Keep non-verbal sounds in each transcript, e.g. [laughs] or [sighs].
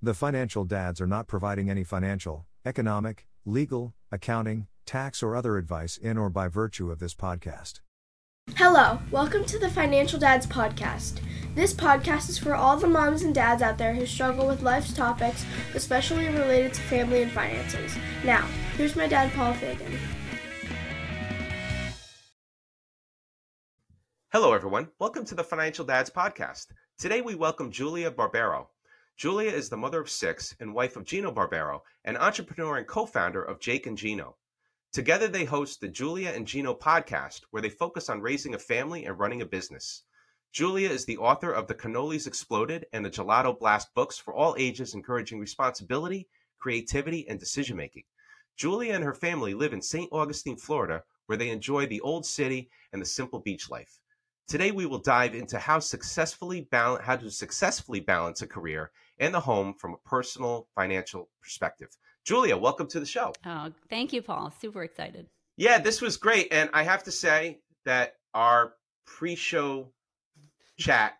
The financial dads are not providing any financial, economic, legal, accounting, tax, or other advice in or by virtue of this podcast. Hello, welcome to the Financial Dads Podcast. This podcast is for all the moms and dads out there who struggle with life's topics, especially related to family and finances. Now, here's my dad, Paul Fagan. Hello, everyone. Welcome to the Financial Dads Podcast. Today, we welcome Julia Barbaro. Julia is the mother of six and wife of Gino Barbaro, an entrepreneur and co founder of Jake and Gino. Together, they host the Julia and Gino podcast, where they focus on raising a family and running a business. Julia is the author of The Cannolis Exploded and the Gelato Blast books for all ages, encouraging responsibility, creativity, and decision making. Julia and her family live in St. Augustine, Florida, where they enjoy the old city and the simple beach life. Today, we will dive into how successfully how to successfully balance a career and the home from a personal financial perspective. Julia, welcome to the show. Oh, thank you, Paul. Super excited. Yeah, this was great, and I have to say that our pre-show chat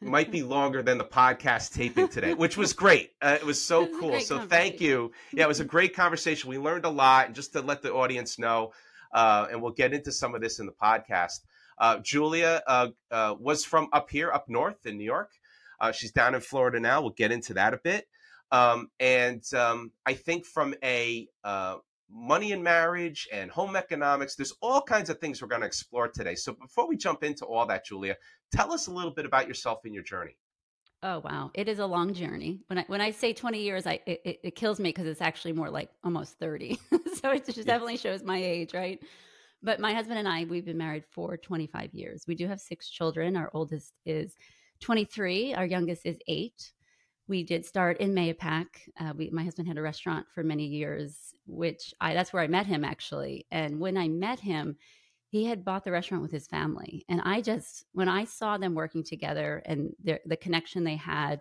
might be [laughs] longer than the podcast taping today, which was great. Uh, it was so It was cool. So thank you. Yeah, it was a great conversation. We learned a lot, and just to let the audience know, uh, and we'll get into some of this in the podcast. Uh, Julia uh, uh, was from up here, up north in New York. Uh, she's down in Florida now. We'll get into that a bit. Um, and um, I think from a uh, money and marriage and home economics, there's all kinds of things we're going to explore today. So before we jump into all that, Julia, tell us a little bit about yourself and your journey. Oh wow, it is a long journey. When I when I say twenty years, I it, it- kills me because it's actually more like almost thirty. [laughs] so it just Yeah. definitely shows my age, right? But my husband and I, we've been married for twenty five years. We do have six children. Our oldest is twenty three. Our youngest is eight. We did start in Mahopac. Uh, my husband had a restaurant for many years, which I that's where I met him actually. And when I met him, he had bought the restaurant with his family and i just when i saw them working together and their, the connection they had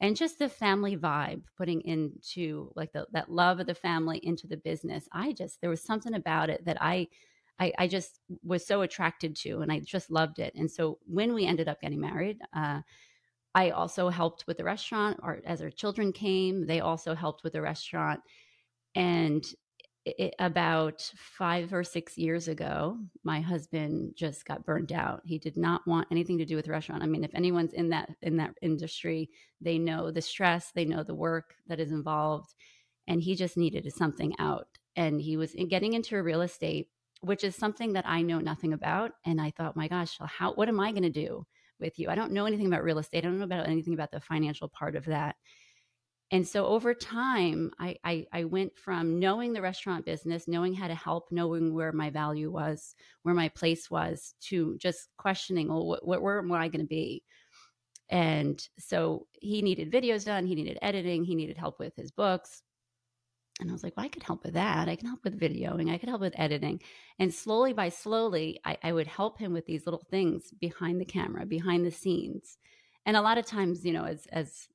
and just the family vibe putting into like the, that love of the family into the business i just there was something about it that i I, I just was so attracted to and i just loved it and so when we ended up getting married uh, i also helped with the restaurant or as our children came they also helped with the restaurant and it, about five or six years ago, my husband just got burned out. He did not want anything to do with restaurant. I mean, if anyone's in that in that industry, they know the stress, they know the work that is involved, and he just needed something out. And he was getting into real estate, which is something that I know nothing about. And I thought, my gosh, how what am I going to do with you? I don't know anything about real estate. I don't know about anything about the financial part of that and so over time I, I i went from knowing the restaurant business knowing how to help knowing where my value was where my place was to just questioning well what where am i going to be and so he needed videos done he needed editing he needed help with his books and i was like well i could help with that i can help with videoing i could help with editing and slowly by slowly I, I would help him with these little things behind the camera behind the scenes and a lot of times you know as as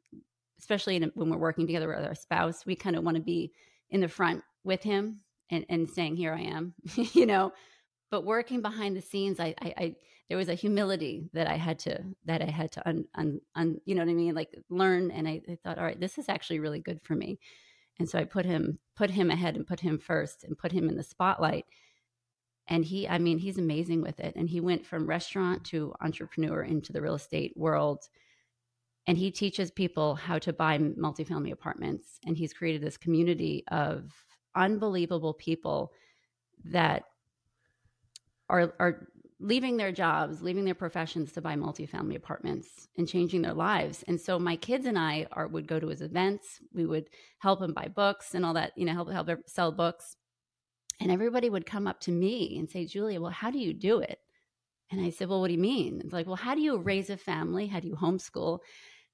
especially in, when we're working together with our spouse, we kind of want to be in the front with him and, and saying, here I am, [laughs] you know, but working behind the scenes, I, I, I, there was a humility that I had to, that I had to, un, un, un, you know what I mean? Like learn. And I, I thought, all right, this is actually really good for me. And so I put him, put him ahead and put him first and put him in the spotlight. And he, I mean, he's amazing with it. And he went from restaurant to entrepreneur into the real estate world and he teaches people how to buy multifamily apartments and he's created this community of unbelievable people that are are leaving their jobs leaving their professions to buy multifamily apartments and changing their lives. And so my kids and i are would go to his events. We would help him buy books and all that you know help help sell books. And everybody would come up to me and say julia well how do you do it? And i said well what do you mean? It's like well how do you raise a family? How do you homeschool?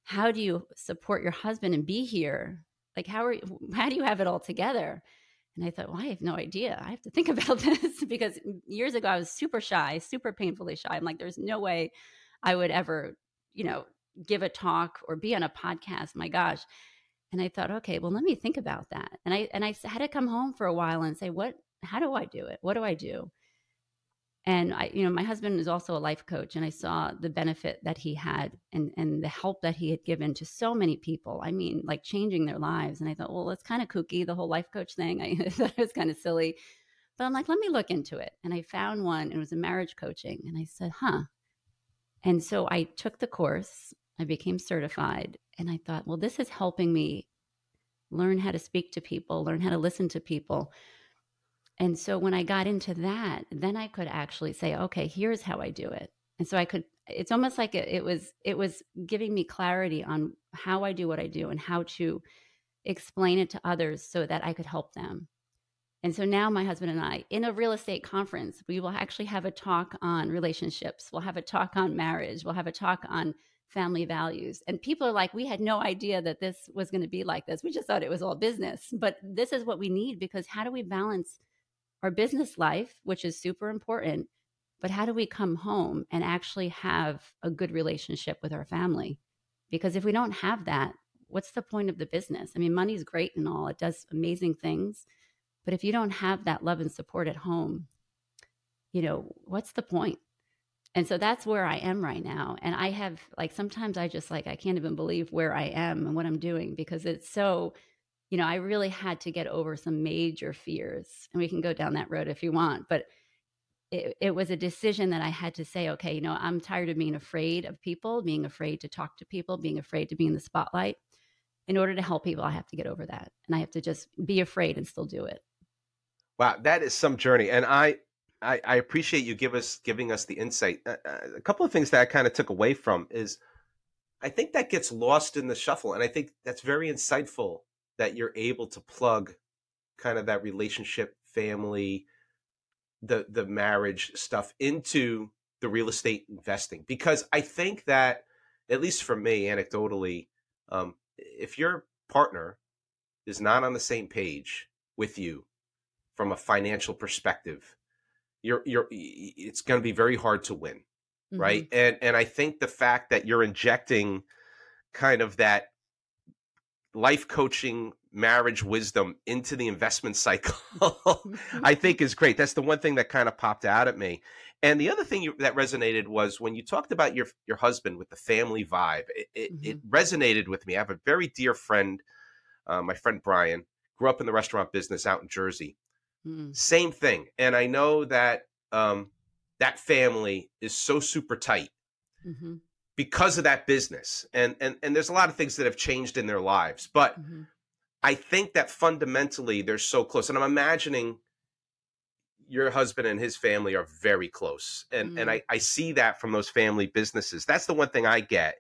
How do you support your husband and be here? Like how are you, how do you have it all together and i thought well i have no idea. I have to think [laughs] about this. Because years ago i was super shy super painfully shy. I'm like there's no way i would ever you know give a talk or be on a podcast. My gosh. And i thought okay well let me think about that. And i and i had to come home for a while and say what how do i do it? What do i do and I, you know, my husband is also a life coach, and I saw the benefit that he had and and the help that he had given to so many people. I mean, like changing their lives. And I thought, well, that's kind of kooky, the whole life coach thing. I [laughs] thought it was kind of silly, but I'm like, let me look into it. And I found one, and it was a marriage coaching, and I said, huh. And so I took the course. I became certified, and I thought, well, this is helping me learn how to speak to people, learn how to listen to people and so when I got into that, then I could actually say, okay, here's how I do it. And so I could it's almost like it, it was it was giving me clarity on how I do what I do and how to explain it to others so that I could help them. And so now my husband and I, in a real estate conference, we will actually have a talk on relationships. We'll have a talk on marriage. We'll have a talk on family values. And people are like, we had no idea that this was going to be like this. We just thought it was all business. But this is what we need because how do we balance our business life, which is super important, but how do we come home and actually have a good relationship with our family? Because if we don't have that, what's the point of the business? I mean, money's great and all, it does amazing things. But if you don't have that love and support at home, you know, what's the point? And so that's where I am right now. And I have, like, sometimes I just like, I can't even believe where I am and what I'm doing because it's so you know, I really had to get over some major fears. And we can go down that road if you want. But it, it, was a decision that I had to say, okay, you know, I'm tired of being afraid of people, being afraid to talk to people, being afraid to be in the spotlight. In order to help people, I have to get over that. And I have to just be afraid and still do it. Wow, that is some journey. And I, I, I appreciate you give us giving us the insight. Uh, uh a couple of things that I kind of took away from is I think that gets lost in the shuffle. And I think that's very insightful that you're able to plug kind of that relationship, family, the the marriage stuff into the real estate investing because I think that at least for me, anecdotally, um, if your partner is not on the same page with you from a financial perspective, you're you're it's going to be very hard to win, mm-hmm. right? And and I think the fact that you're injecting kind of that life coaching marriage wisdom into the investment cycle [laughs] i think [laughs] is great. That's the one thing that kind of popped out at me. And the other thing you, that resonated was when you talked about your your husband with the family vibe it, it, mm-hmm. it resonated with me. I have a very dear friend uh, my friend brian grew up in the restaurant business out in jersey. Mm-hmm. same thing and i know that um, that family is so super tight mm-hmm because of that business and and and there's a lot of things that have changed in their lives but mm-hmm. i think that fundamentally they're so close and i'm imagining your husband and his family are very close and mm-hmm. and I, I see that from those family businesses that's the one thing i get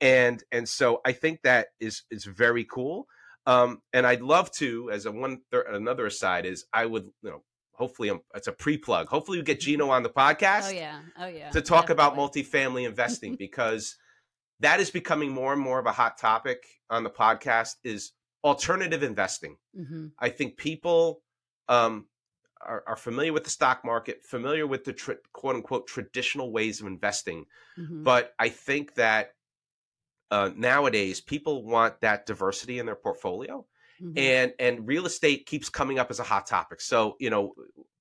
and and so i think that is is very cool um and i'd love to as a one another aside is i would you know hopefully I'm, it's a pre-plug. Hopefully we get Gino on the podcast. Oh yeah, oh yeah. To talk definitely. about multifamily investing [laughs] because that is becoming more and more of a hot topic on the podcast. Is alternative investing. Mm-hmm. I think people um, are, are, familiar with the stock market, familiar with the tra- quote unquote traditional ways of investing, mm-hmm. but I think that uh, nowadays people want that diversity in their portfolio mm-hmm. and and real estate keeps coming up as a hot topic. So you know,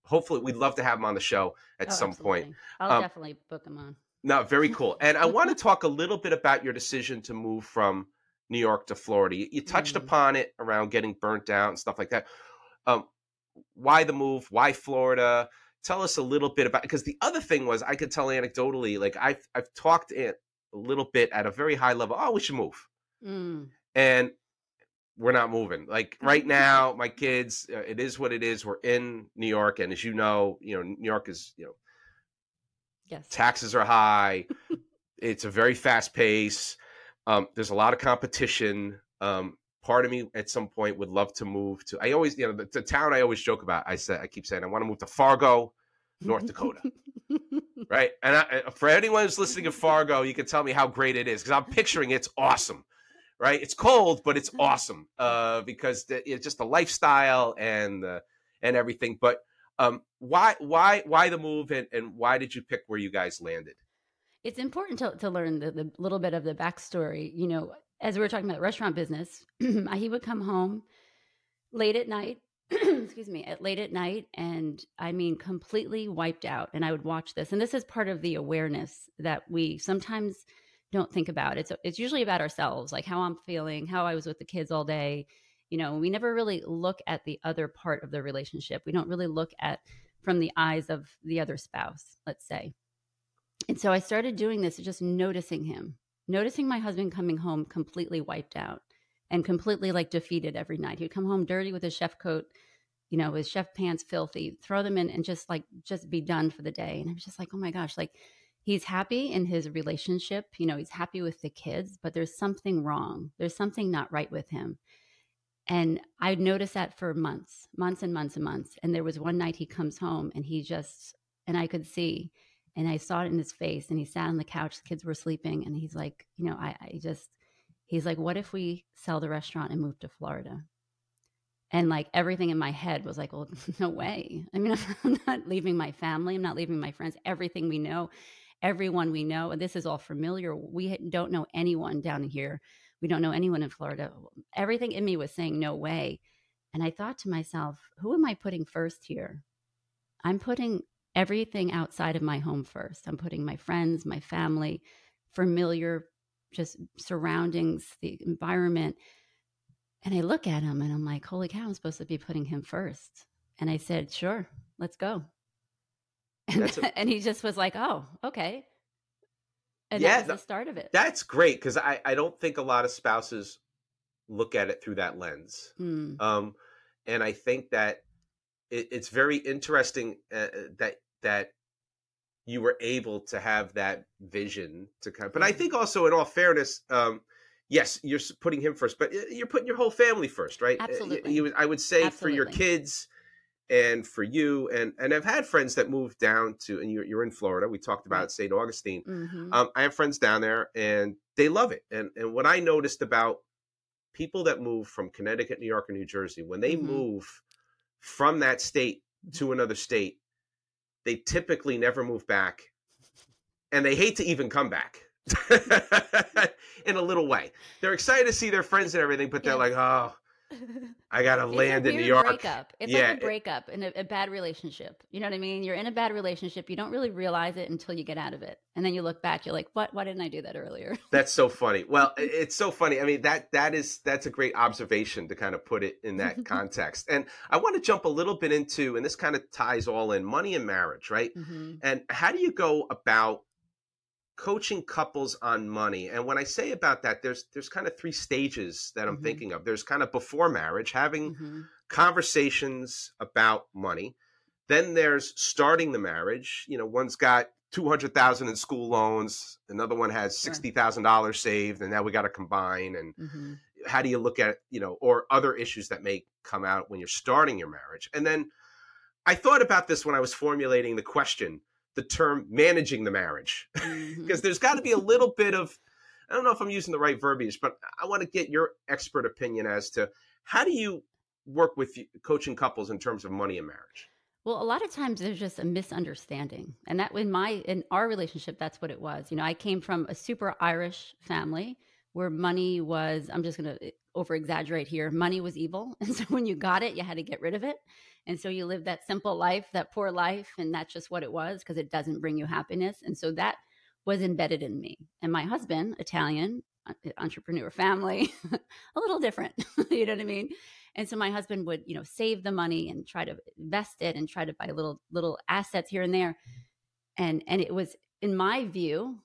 hopefully, we'd love to have him on the show at oh, some absolutely. point. I'll um, definitely book him on. No, very [laughs] cool. And I want to [laughs] talk a little bit about your decision to move from New York to Florida. You, you touched mm-hmm. upon it around getting burnt out and stuff like that. Um, why the move? Why Florida? Tell us a little bit about because the other thing was I could tell anecdotally, like I've I've talked it a little bit at a very high level. Oh, we should move. Mm. And we're not moving. Like right now, my kids, uh, it is what it is. We're in New York, and as you know, you know New York is you know, yes, taxes are high. [laughs] it's a very fast pace. Um, there's a lot of competition. Um, part of me at some point would love to move to. I always, you know, the, the town I always joke about. I said, I keep saying, I want to move to Fargo, North Dakota. [laughs] right, and I, for anyone who's listening to Fargo, you can tell me how great it is because I'm picturing it's awesome right? It's cold, but it's mm-hmm. awesome uh, because it's just the lifestyle and uh, and everything. But um, why why why the move and, and why did you pick where you guys landed? It's important to, to learn the, the little bit of the backstory. You know, as we were talking about the restaurant business, [clears throat] he would come home late at night [clears throat] excuse me, at late at night and I mean completely wiped out. And I would watch this. And this is part of the awareness that we sometimes don't think about. It's it's usually about ourselves, like how I'm feeling, how I was with the kids all day. You know, we never really look at the other part of the relationship. We don't really look at from the eyes of the other spouse, let's say. And so I started doing this, just noticing him, noticing my husband coming home completely wiped out and completely like defeated every night. He'd come home dirty with his chef coat, you know, his chef pants filthy, throw them in and just like just be done for the day. And I was just like, oh my gosh, like he's happy in his relationship, you know, he's happy with the kids, but there's something wrong. There's something not right with him. And I'd noticed that for months, months and months and months. And there was one night he comes home and he just, and I could see, and I saw it in his face, and he sat on the couch, the kids were sleeping, and he's like, you know, I, I just, he's like, what if we sell the restaurant and move to Florida? And like everything in my head was like, well, [laughs] no way. I mean, [laughs] I'm not leaving my family. I'm not leaving my friends. Everything we know, everyone we know, and this is all familiar. We don't know anyone down here. We don't know anyone in Florida. Everything in me was saying, no way. And I thought to myself, who am I putting first here? I'm putting everything outside of my home first. I'm putting my friends, my family, familiar just surroundings, the environment. And I look at him and I'm like, holy cow, I'm supposed to be putting him first. And I said, sure, let's go. And, a- [laughs] and he just was like, oh, okay. And yeah, that was the start of it. That's great because I, I don't think a lot of spouses look at it through that lens. Mm. Um, and I think that it, it's very interesting uh, that that you were able to have that vision to kind of, but I think also in all fairness, um, yes, you're putting him first, but you're putting your whole family first, right? Absolutely. You, I would say Absolutely. for your kids and for you, and and I've had friends that moved down to, and you're, you're in Florida. We talked about. St. Augustine. Mm-hmm. Um, I have friends down there, and they love it. And and what I noticed about people that move from Connecticut, New York, or New Jersey, when they mm-hmm. move from that state to another state, they typically never move back and they hate to even come back [laughs] in a little way. They're excited to see their friends and everything, but they're yeah. like, oh, I gotta land in New York. Breakup. It's yeah. like a breakup in a, a, bad relationship. You know what I mean? You're in a bad relationship. You don't really realize it until you get out of it, and then you look back. You're like, "What? Why didn't I do that earlier?" [laughs] That's so funny. Well, it's so funny. I mean that that is that's a great observation to kind of put it in that [laughs] context. And I want to jump a little bit into, and this kind of ties all in money and marriage, right? Mm-hmm. And how do you go about coaching couples on money. And when i say about that there's there's kind of three stages that i'm mm-hmm. thinking of. There's kind of before marriage having mm-hmm. conversations about money. Then there's starting the marriage. You know one's got 200,000 in school loans another one has $60,000 saved and now we got to combine. And mm-hmm. how do you look at you know or other issues that may come out when you're starting your marriage? And then i thought about this when i was formulating the question the term managing the marriage because mm-hmm. there's got to be a little bit of I don't know if I'm using the right verbiage, but I want to get your expert opinion as to how do you work with coaching couples in terms of money and marriage? Well, a lot of times there's just a misunderstanding. And that in my in our relationship that's what it was. You know, I came from a super Irish family where money was I'm just going to eh, over exaggerate here. Money was evil. [laughs] And so when you got it, you had to get rid of it. And so you live that simple life, that poor life, and that's just what it was because it doesn't bring you happiness. And so that was embedded in me. And my husband, Italian, uh, entrepreneur family, [laughs] a little different. [laughs] you know what I mean? And so my husband would, you know, save the money and try to invest it and try to buy little little assets here and there. And and it was in my view,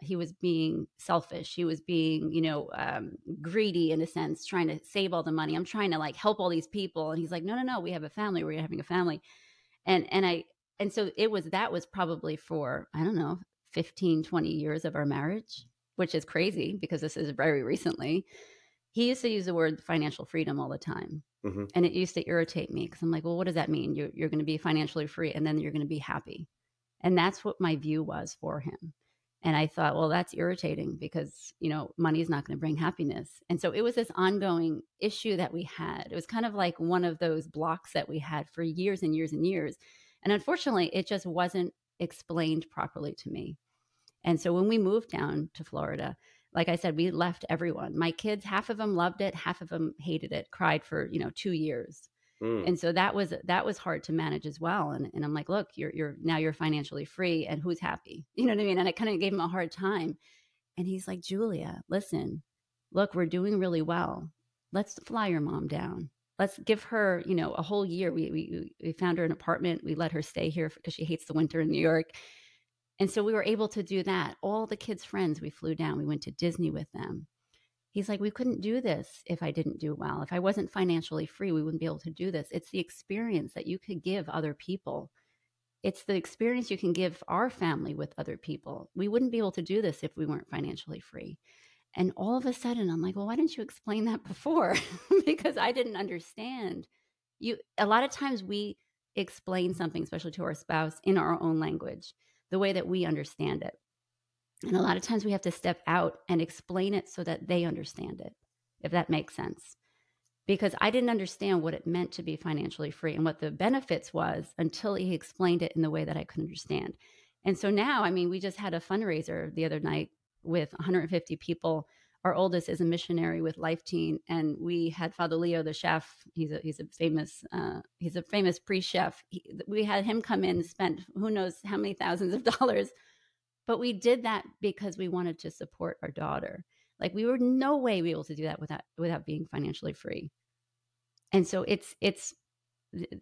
he was being selfish. He was being you know um, greedy in a sense trying to save all the money. I'm trying to like help all these people. And he's like no no no we have a family. We're having a family. And and i and so it was that was probably for i don't know 15 20 years of our marriage which is crazy because this is very recently. He used to use the word financial freedom all the time. Mm-hmm. and it used to irritate me because i'm like well what does that mean? You're, you're going to be financially free and then you're going to be happy. And that's what my view was for him and I thought, well, that's irritating because, you know, money is not going to bring happiness. And so it was this ongoing issue that we had. It was kind of like one of those blocks that we had for years and years and years. And unfortunately, it just wasn't explained properly to me. And so when we moved down to Florida, like I said, we left everyone. My kids, half of them loved it, half of them hated it, cried for, you know, two years. Mm. And so that was that was hard to manage as well. And, and I'm like, look, you're you're now you're financially free and who's happy? [laughs] You know what I mean? And I kind of gave him a hard time. And he's like, Julia, listen, look, we're doing really well. Let's fly your mom down. Let's give her, you know, a whole year. We we we found her an apartment. We let her stay here because she hates the winter in New York. And so we were able to do that. All the kids' friends, we flew down. We went to Disney with them. He's like, we couldn't do this if I didn't do well. If I wasn't financially free, we wouldn't be able to do this. It's the experience that you could give other people. It's the experience you can give our family with other people. We wouldn't be able to do this if we weren't financially free. And all of a sudden, I'm like, well, why didn't you explain that [laughs] before? because I didn't understand. You a lot of times we explain something, especially to our spouse, in our own language, the way that we understand it. And a lot of times we have to step out and explain it so that they understand it, if that makes sense. Because I didn't understand what it meant to be financially free and what the benefits was until he explained it in the way that I could understand. And so now, I mean, we just had a fundraiser the other night with 150 people. Our oldest is a missionary with Life Teen, and we had Father Leo, the chef. He's a he's a famous uh, he's a famous priest chef. He, we had him come in, and spent who knows how many thousands of [laughs] dollars but we did that because we wanted to support our daughter. Like we were no way able to do that without without being financially free. And so it's it's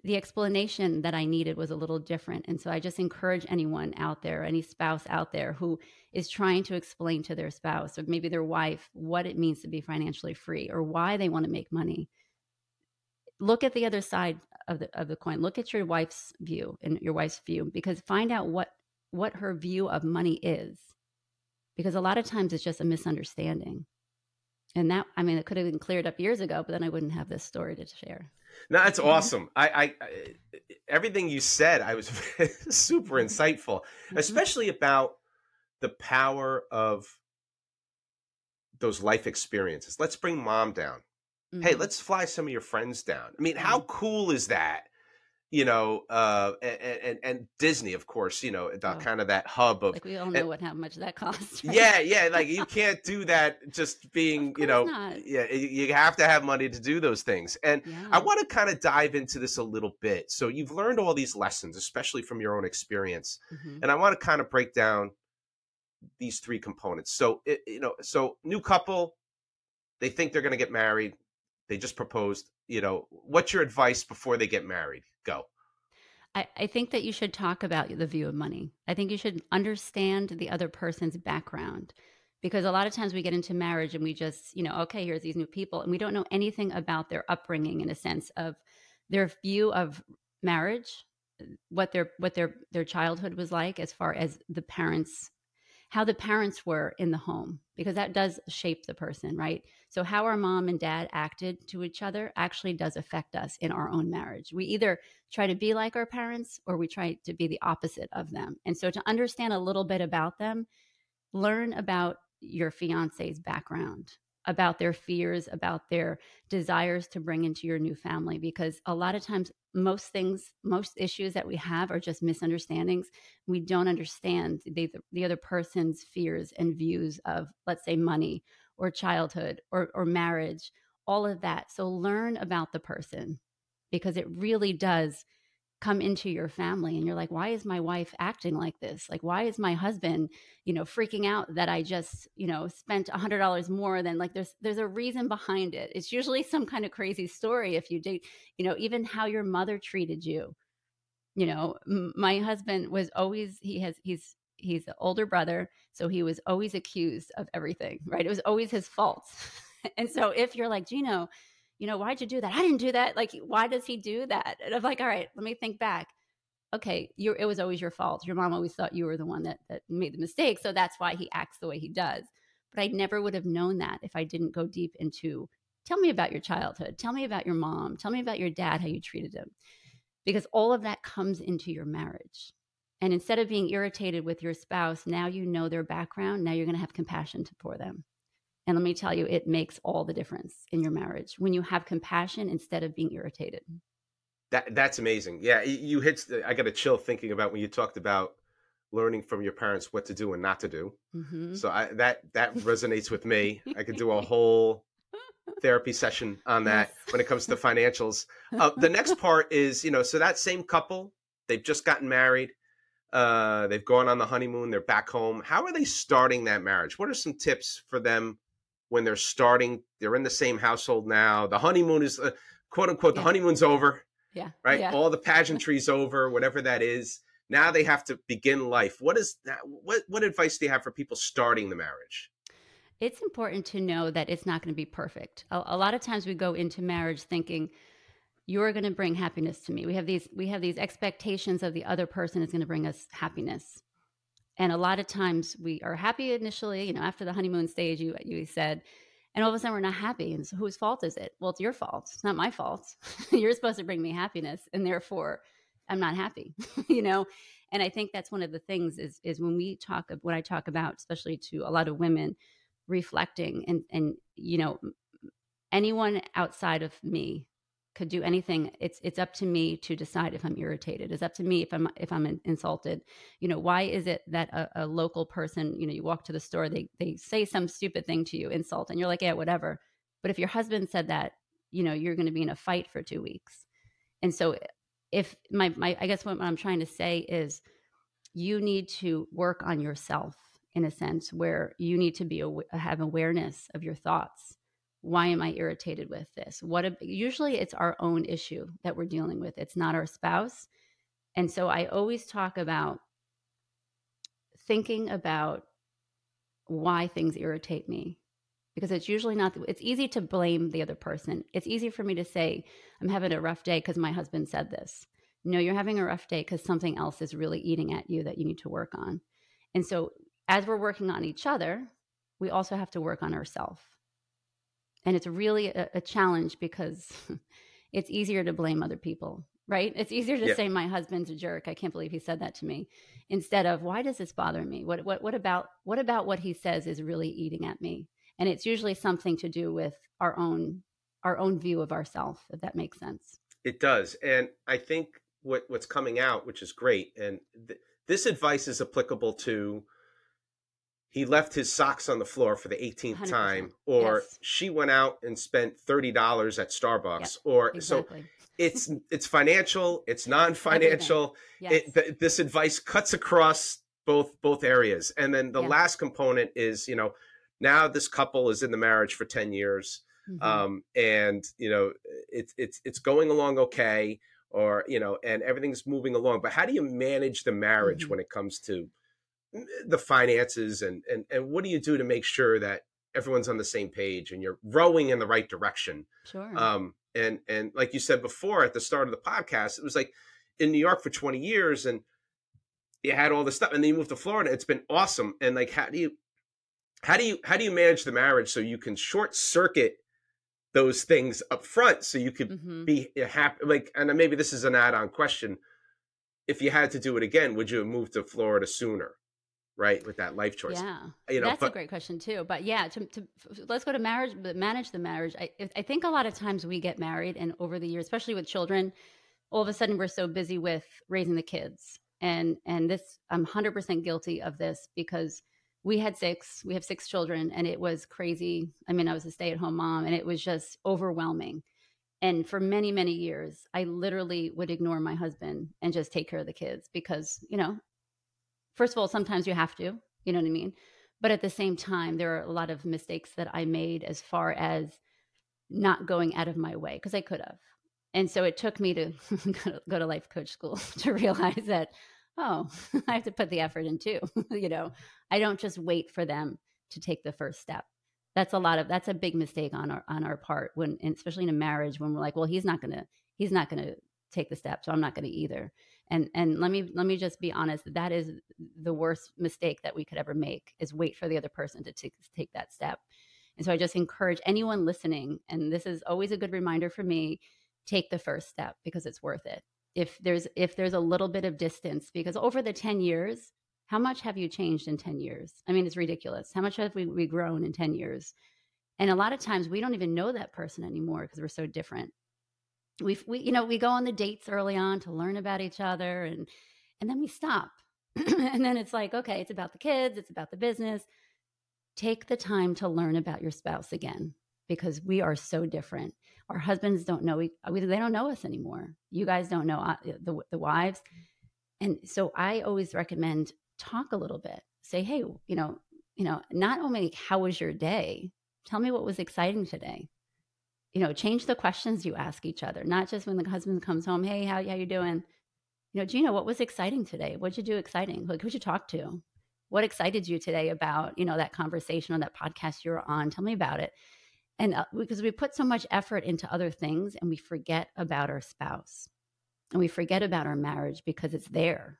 the explanation that I needed was a little different. And so I just encourage anyone out there, any spouse out there who is trying to explain to their spouse or maybe their wife what it means to be financially free or why they want to make money. Look at the other side of the of the coin. Look at your wife's view and your wife's view because find out what what her view of money is because a lot of times it's just a misunderstanding and that i mean it could have been cleared up years ago but then i wouldn't have this story to share no that's mm-hmm. awesome I, I, I everything you said i was [laughs] super mm-hmm. insightful mm-hmm. especially about the power of those life experiences let's bring mom down mm-hmm. hey let's fly some of your friends down i mean how mm-hmm. cool is that you know, uh, and, and, and Disney, of course, you know, the, oh. kind of that hub of. Like we all know and, what how much that costs. [laughs] Right? Yeah, yeah, like you can't do that just being, you know, not. yeah, you have to have money to do those things. And yeah. I want to kind of dive into this a little bit. So you've learned all these lessons, especially from your own experience, mm-hmm. and I want to kind of break down these three components. So it, you know, so new couple, they think they're going to get married, they just proposed. You know, what's your advice before they get married? Go. I, I think that you should talk about the view of money. I think you should understand the other person's background because a lot of times we get into marriage and we just, you know, okay, here's these new people and we don't know anything about their upbringing in a sense of their view of marriage, what their what their their childhood was like as far as the parents how the parents were in the home because that does shape the person, right? So how our mom and dad acted to each other actually does affect us in our own marriage. We either try to be like our parents or we try to be the opposite of them. And so to understand a little bit about them, learn about your fiance's background about their fears, about their desires to bring into your new family. Because a lot of times, most things, most issues that we have are just misunderstandings. We don't understand the, the other person's fears and views of, let's say, money or childhood or, or marriage, all of that. So learn about the person because it really does come into your family and you're like why is my wife acting like this? Like why is my husband you know freaking out that i just you know spent a hundred dollars more than like there's there's a reason behind it. It's usually some kind of crazy story if you did you know even how your mother treated you. You know m- my husband was always he has he's he's the older brother so he was always accused of everything right? It was always his fault. [laughs] And so if you're like gino you know, why'd you do that? I didn't do that. Like, why does he do that? And I'm like, all right, let me think back. Okay, it was always your fault. Your mom always thought you were the one that that made the mistake, so that's why he acts the way he does. But I never would have known that if I didn't go deep into tell me about your childhood. Tell me about your mom. Tell me about your dad, how you treated him. Because all of that comes into your marriage. And instead of being irritated with your spouse, now you know their background. Now you're going to have compassion for them. And let me tell you, it makes all the difference in your marriage when you have compassion instead of being irritated. That that's amazing. Yeah, you hit. I got a chill thinking about when you talked about learning from your parents what to do and not to do. Mm-hmm. So I, that that resonates with me. I could do a [laughs] whole therapy session on that yes. when it comes to [laughs] financials. Uh, the next [laughs] part is, you know, so that same couple, they've just gotten married. Uh, they've gone on the honeymoon. They're back home. How are they starting that marriage? What are some tips for them when they're starting? They're in the same household now. The honeymoon is, uh, quote unquote, yeah. the honeymoon's over. Yeah. Right. Yeah. All the pageantry's over, whatever that is. Now they have to begin life. What is that? What what advice do you have for people starting the marriage? It's important to know that it's not going to be perfect. A, a lot of times we go into marriage thinking you're going to bring happiness to me. We have these we have these expectations of the other person is going to bring us happiness. And a lot of times we are happy initially, you know, after the honeymoon stage you you said and all of a sudden we're not happy and so whose fault is it? Well it's your fault. It's not my fault. [laughs] You're supposed to bring me happiness and therefore i'm not happy [laughs] you know? And i think that's one of the things is is when we talk when i talk about especially to a lot of women reflecting and and you know anyone outside of me could do anything it's it's up to me to decide if i'm irritated. It's up to me if i'm if i'm insulted. You know why is it that a, a, local person you know you walk to the store they they say some stupid thing to you insult and you're like yeah whatever. But if your husband said that you know you're going to be in a fight for two weeks. And so if my my i guess what i'm trying to say is you need to work on yourself in a sense where you need to be have awareness of your thoughts why am i irritated with this? What a, usually it's our own issue that we're dealing with it's not our spouse. And so i always talk about thinking about why things irritate me because it's usually not it's easy to blame the other person. It's easy for me to say i'm having a rough day because my husband said this. No you're having a rough day because something else is really eating at you that you need to work on. And so as we're working on each other we also have to work on ourselves and it's really a, a challenge because [laughs] it's easier to blame other people right? It's easier to yeah. say my husband's a jerk. I can't believe he said that to me instead of why does this bother me? What what what about what about what he says is really eating at me? And it's usually something to do with our own our own view of ourself, if that makes sense. It does. And i think what what's coming out which is great and th- this advice is applicable to he left his socks on the floor for the 18th 100%. time or yes. she went out and spent $30 at starbucks yep, or exactly. so it's it's financial it's non-financial yes. it, th- this advice cuts across both both areas and then the last component is you know now this couple is in the marriage for 10 years mm-hmm. um, and you know it's it's it's going along okay or you know and everything's moving along but how do you manage the marriage mm-hmm. when it comes to the finances and and and what do you do to make sure that everyone's on the same page and you're rowing in the right direction? Sure. Um and and like you said before at the start of the podcast it was like in new york for 20 years and you had all this stuff and then you moved to florida it's been awesome. And like how do you how do you how do you manage the marriage so you can short circuit those things up front so you could mm-hmm. be happy like and maybe this is an add-on question if you had to do it again would you have moved to florida sooner right with that life choice yeah. you know that's but, a great question too but yeah to, to let's go to marriage but manage the marriage. I, I think a lot of times we get married and over the years especially with children all of a sudden we're so busy with raising the kids. And and this i'm 100% guilty of this because we had six we have six children and it was crazy. I mean i was a stay-at-home mom and it was just overwhelming. And for many many years i literally would ignore my husband and just take care of the kids because you know first of all, sometimes you have to, you know what I mean? But at the same time, there are a lot of mistakes that I made as far as not going out of my way because I could have. And so it took me to [laughs] go to life coach school [laughs] to realize that, oh, [laughs] I have to put the effort in too. you know, I don't just wait for them to take the first step. That's a lot of that's a big mistake on our on our part when especially in a marriage when we're like, well, he's not gonna he's not gonna take the step, so I'm not gonna either and and let me let me just be honest that is the worst mistake that we could ever make is wait for the other person to t- take that step. And so i just encourage anyone listening and this is always a good reminder for me take the first step because it's worth it. If there's if there's a little bit of distance because over the 10 years how much have you changed in 10 years? I mean it's ridiculous. How much have we, we grown in 10 years? And a lot of times we don't even know that person anymore because we're so different we we you know we go on the dates early on to learn about each other and and then we stop [clears throat] and then it's like okay it's about the kids it's about the business take the time to learn about your spouse again because we are so different. Our husbands don't know we, they don't know us anymore. You guys don't know uh, the the wives, and so I always recommend talk a little bit. Say, hey, you know, you know, not only how was your day, tell me what was exciting today. You know, change the questions you ask each other, not just when the husband comes home, hey, how how you doing? You know, Gino what was exciting today? What'd you do exciting? Like, who'd you talk to? What excited you today about, you know, that conversation or that podcast you were on? Tell me about it. And uh, because we put so much effort into other things and we forget about our spouse and we forget about our marriage because it's there.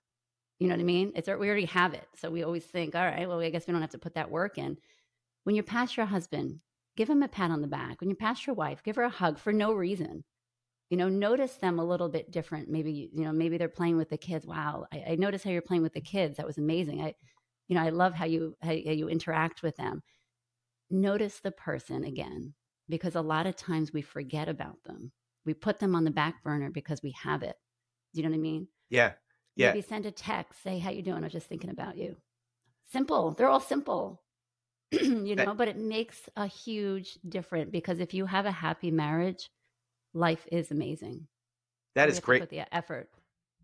You know what I mean? It's we already have it. So we always think, all right, well, I guess we don't have to put that work in. When you pass your husband, give him a pat on the back. When you pass your wife, give her a hug for no reason. You know, notice them a little bit different. Maybe, you know, maybe they're playing with the kids. Wow, I, I noticed how you're playing with the kids. That was amazing. I, you know, I love how you how, how you interact with them. Notice the person again, because a lot of times we forget about them. We put them on the back burner because we have it. Do you know what I mean? Yeah. Yeah. Maybe send a text, say, How you doing? I was just thinking about you. Simple. They're all simple. [clears throat] you know, but it makes a huge difference because if you have a happy marriage, life is amazing. That is great. The effort.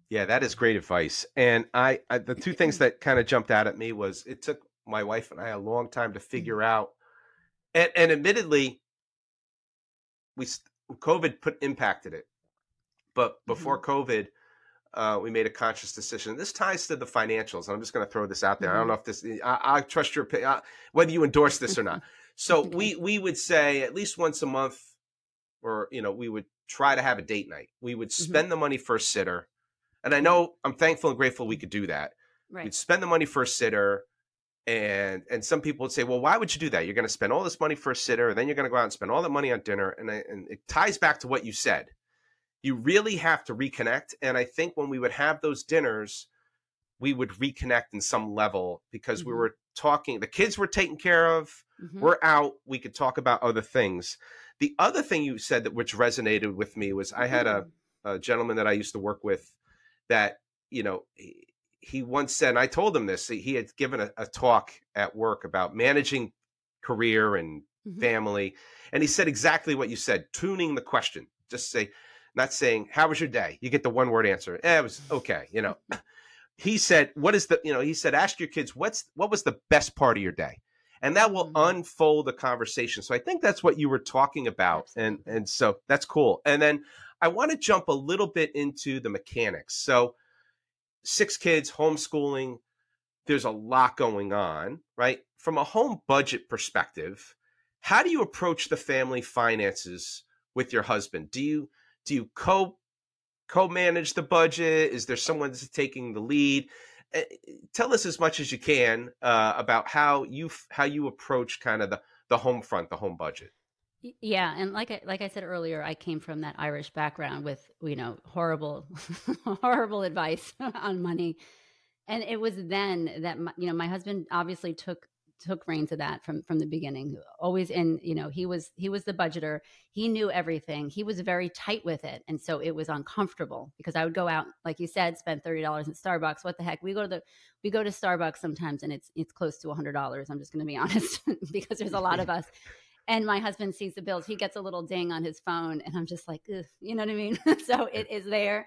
Yeah, that is great advice. And I, I the two things that kind of jumped out at me was it took my wife and I a long time to mm-hmm. figure out, and, and admittedly, we COVID put impacted it, but before mm-hmm. COVID, uh, we made a conscious decision. This ties to the financials. I'm just going to throw this out there. Mm-hmm. I don't know if this. I, I trust your opinion, uh, whether you endorse this or not. [laughs] So we we would say at least once a month, or you know, we would try to have a date night. We would mm-hmm. spend mm-hmm. the money for a sitter, and I know I'm thankful and grateful we could do that. Right. We'd spend the money for a sitter, and and some people would say, well, why would you do that? You're going to spend all this money for a sitter, and then you're going to go out and spend all that money on dinner, and I, and it ties back to what you said you really have to reconnect. And I think when we would have those dinners, we would reconnect in some level because mm-hmm. we were talking, the kids were taken care of, mm-hmm. we're out, we could talk about other things. The other thing you said that which resonated with me was I had a, mm-hmm. a gentleman that I used to work with that, you know, he, he once said, and I told him this, he had given a, a talk at work about managing career and mm-hmm. family. And he said exactly what you said, tuning the question. Just say, not saying how was your day? You get the one word answer eh, it was okay you know. [clears throat] He said what is the you know he said ask your kids what's what was the best part of your day? And that will mm-hmm. unfold the conversation. So i think that's what you were talking about and and so that's cool. And then i want to jump a little bit into the mechanics. So six kids homeschooling there's a lot going on right? From a home budget perspective how do you approach the family finances with your husband? Do you do you co co manage the budget? Is there someone that's taking the lead? Eh, tell us as much as you can uh, about how you how you approach kind of the the home front, the home budget. Yeah, and like I, like I said earlier, I came from that Irish background with you know horrible [laughs] horrible advice [laughs] on money, and it was then that my, you know my husband obviously took took reins of that from from the beginning always in you know he was he was the budgeter. He knew everything. He was very tight with it. And so it was uncomfortable because i would go out like you said spend $30 at starbucks. What the heck? We go to the we go to starbucks sometimes and it's it's close to $100 i'm just going to be [laughs] honest [laughs] because there's a lot of us. And my husband sees the bills. He gets a little ding on his phone and i'm just like you know what i mean? [laughs] So it is there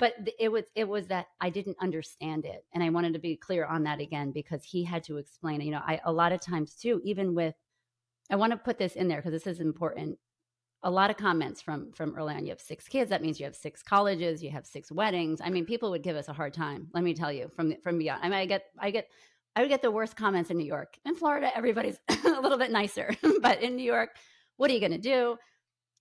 but it was it was that I didn't understand it, and I wanted to be clear on that again because he had to explain it. You know, I a lot of times too, even with, I want to put this in there because this is important. A lot of comments from from early on. You have six kids. That means you have six colleges. You have six weddings. I mean, people would give us a hard time. Let me tell you from from beyond. I mean, I get I get I would get the worst comments in New York. In Florida, everybody's [laughs] a little bit nicer, [laughs] but in New York, what are you going to do?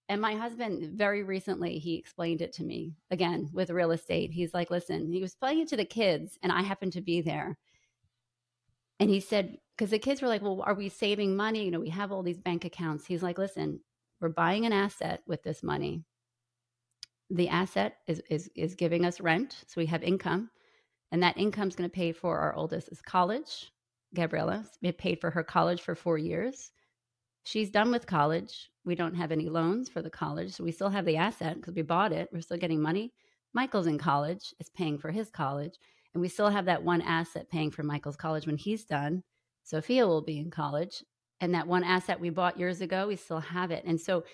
And my husband, very recently, he explained it to me again with real estate. He's like, listen, he was playing it to the kids, and I happened to be there. And he said, because the kids were like, well, are we saving money? You know, we have all these bank accounts. He's like, listen, we're buying an asset with this money. The asset is, is, is giving us rent. So we have income. And that income is going to pay for our oldest's college. Gabriella it paid for her college for four years. She's done with college. We don't have any loans for the college. So we still have the asset because we bought it. We're still getting money. Michael's in college, is paying for his college. And we still have that one asset paying for Michael's college when he's done. Sophia will be in college. And that one asset we bought years ago, we still have it. And so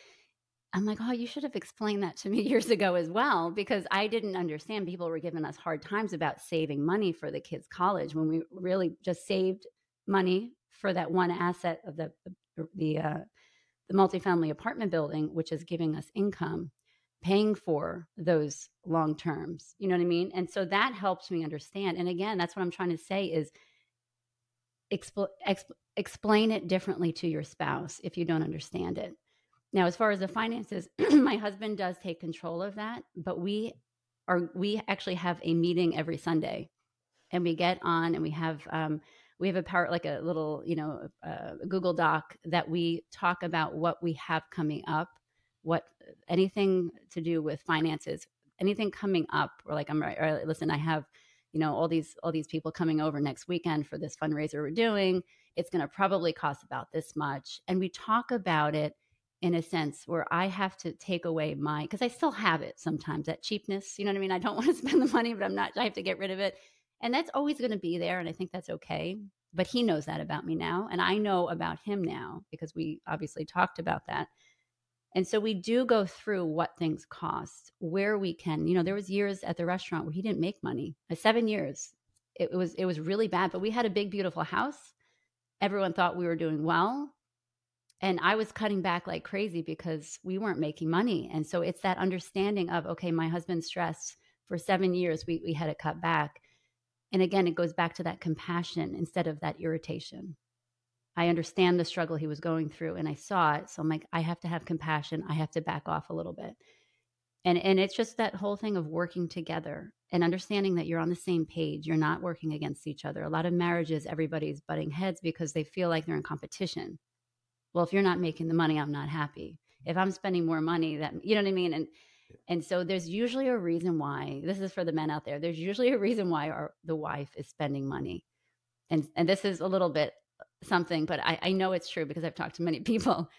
I'm like, oh, you should have explained that to me [laughs] years ago as well, because I didn't understand. People were giving us hard times about saving money for the kids' college when we really just saved money for that one asset of the the uh, the multifamily apartment building, which is giving us income, paying for those long terms. You know what I mean? And so that helps me understand. And again, that's what I'm trying to say is expl- exp- explain it differently to your spouse if you don't understand it. Now, as far as the finances, [clears throat] my husband does take control of that, but we are we actually have a meeting every Sunday, and we get on and we have um, we have a power like a little you know uh, Google Doc that we talk about what we have coming up, what anything to do with finances, anything coming up. Or like I'm right. Or listen, I have you know all these all these people coming over next weekend for this fundraiser we're doing it's going to probably cost about this much and we talk about it in a sense where i have to take away my because i still have it sometimes that cheapness you know what i mean i don't [laughs] want to spend the money but i'm not i have to get rid of it and that's always going to be there and i think that's okay but he knows that about me now and i know about him now because we obviously talked about that and so we do go through what things cost, where we can. You know, there was years at the restaurant where he didn't make money. Uh, seven years. It, was it was really bad, but we had a big beautiful house. Everyone thought we were doing well. And I was cutting back like crazy because we weren't making money. And so it's that understanding of okay, my husband's stressed for 7 years we we had to cut back. And again, it goes back to that compassion instead of that irritation. I understand the struggle he was going through and I saw it. So I'm like, I have to have compassion. I have to back off a little bit. And and it's just that whole thing of working together and understanding that you're on the same page. You're not working against each other. A lot of marriages, everybody's butting heads because they feel like they're in competition. Well, if you're not making the money, I'm not happy. If I'm spending more money, that you know what I mean? And and so there's usually a reason why. This is for the men out there. There's usually a reason why our, the wife is spending money. And and this is a little bit something, but I, I know it's true because I've talked to many [laughs] people.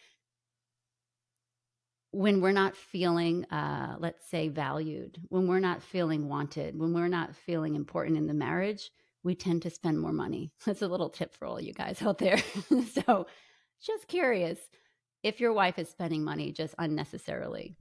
When we're not feeling, uh, let's say, valued, when we're not feeling wanted, when we're not feeling important in the marriage, we tend to spend more money. [laughs] That's a little tip for all you guys out there. [laughs] so, just curious if your wife is spending money just unnecessarily,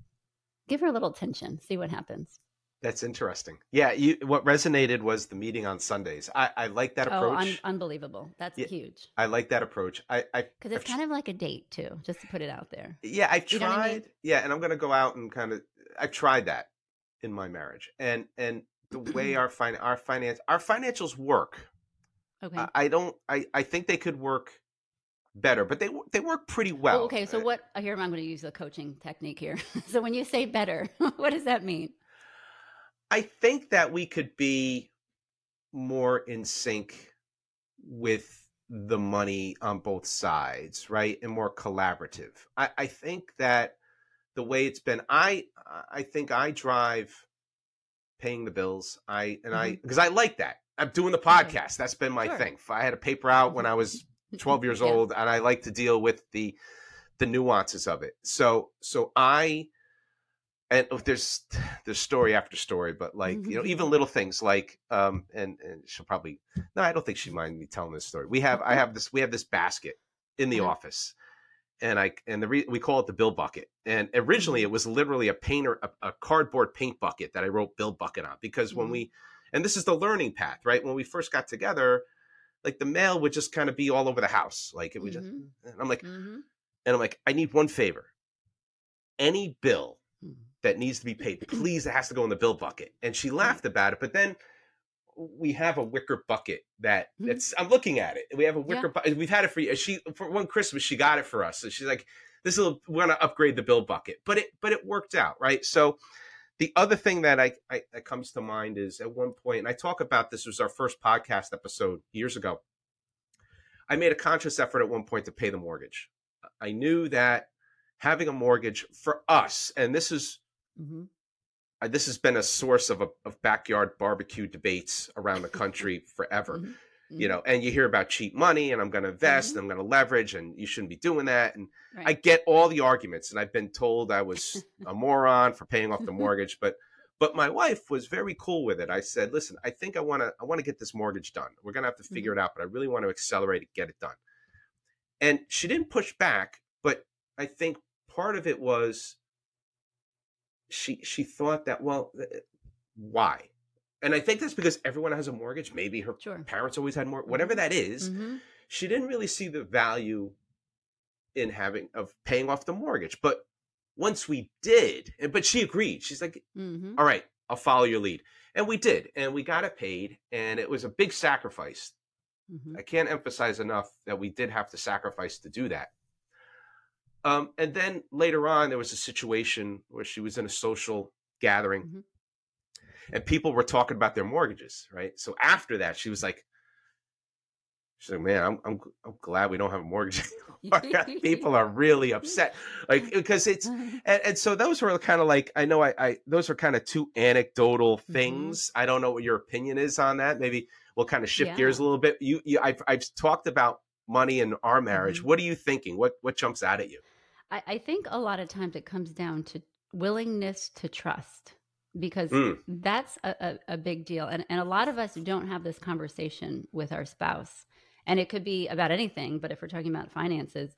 give her a little attention, see what happens. That's interesting. Yeah, you, what resonated was the meeting on Sundays. I, I like that approach. Oh, un- unbelievable! That's yeah, huge. I like that approach. I because it's I've kind of like a date too, just to put it out there. Yeah, I've tried. I mean? Yeah, and I'm going to go out and kind of. I've tried that in my marriage, and and the way [clears throat] our fin- our finance our financials work. Okay. I, I don't. I I think they could work better, but they they work pretty well. Oh, okay, so what? Here I'm going to use the coaching technique here. [laughs] so when you say better, [laughs] what does that mean? I think that we could be more in sync with the money on both sides, right? And more collaborative. I, I think that the way it's been, I I think I drive paying the bills. I and mm-hmm. I because I like that. I'm doing the podcast. That's been my sure. thing. I had a paper out when [laughs] I was 12 years [laughs] yeah. old, and I like to deal with the the nuances of it. So so I and oh, there's there's story after story, but like you know, mm-hmm. even little things like um, and, and she'll probably no, I don't think she'd mind me telling this story. We have I have this we have this basket in the mm-hmm. office, and I and the re, we call it the bill bucket. And originally, it mm-hmm. was literally a painter a, a cardboard paint bucket that I wrote bill bucket on because mm-hmm. when we and this is the learning path, right? When we first got together, like the mail would just kind of be all over the house, like it would just. Mm-hmm. And I'm like, mm-hmm. and I'm like, I need one favor. Any bill that needs to be paid. [clears throat] Please, it has to go in the bill bucket. And she laughed about it. But then we have a wicker bucket that mm-hmm. I'm looking at it. We have a wicker yeah. bucket. We've had it for she for one Christmas. She got it for us. So she's like, this will we're gonna upgrade the bill bucket. But it but it worked out, right? So the other thing that I, I that comes to mind is at one point, and I talk about this was our first podcast episode years ago. I made a conscious effort at one point to pay the mortgage. I knew that having a mortgage for us, and this is Mm-hmm. Uh, this has been a source of, a, of backyard barbecue debates around the country forever. Mm-hmm. Mm-hmm. You know, and you hear about cheap money, and I'm going to invest, and mm-hmm. I'm going to leverage, and you shouldn't be doing that. And right. I get all the arguments, and I've been told I was a [laughs] moron for paying off the [laughs] mortgage, but but my wife was very cool with it. I said, "Listen, I think I want to I want to get this mortgage done. We're going to have to figure mm-hmm. it out, but I really want to accelerate it, get it done." and she didn't push back, but I think part of it was she she thought that well, why? And I think that's because everyone has a mortgage. Maybe her Sure. parents always had more. Whatever Mhm. that is, Mhm. she didn't really see the value in having of paying off the mortgage. But once we did, but she agreed. She's like, Mhm. "All right, I'll follow your lead," and we did, and we got it paid, and it was a big sacrifice. Mhm. I can't emphasize enough that we did have to sacrifice to do that. Um, and then later on, there was a situation where she was in a social gathering, Mhm. And people were talking about their mortgages. Right. So after that, she was like, "She's like, man, I'm I'm, I'm glad we don't have a mortgage [laughs] [laughs] people are really upset, like [laughs] because it's and, and so those were kind of like I know I, I those are kind of two anecdotal Mhm. things. I don't know what your opinion is on that. Maybe we'll kind of shift Yeah. gears a little bit. You, you I've I've talked about money in our marriage. Mhm. What are you thinking? What what jumps out at you? I, I think a lot of times it comes down to willingness to trust because Mm. that's a, a, a big deal. And, and a lot of us don't have this conversation with our spouse. And it could be about anything, but if we're talking about finances,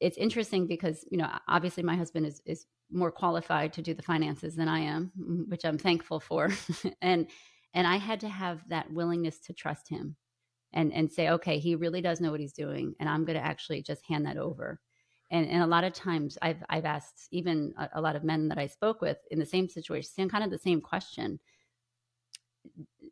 it's interesting because, you know, obviously my husband is, is more qualified to do the finances than I am, which I'm thankful for. [laughs] and and I had to have that willingness to trust him and and say, okay, he really does know what he's doing, and I'm going to actually just hand that over. And and a lot of times, I've I've asked even a, a lot of men that I spoke with in the same situation, same kind of the same question.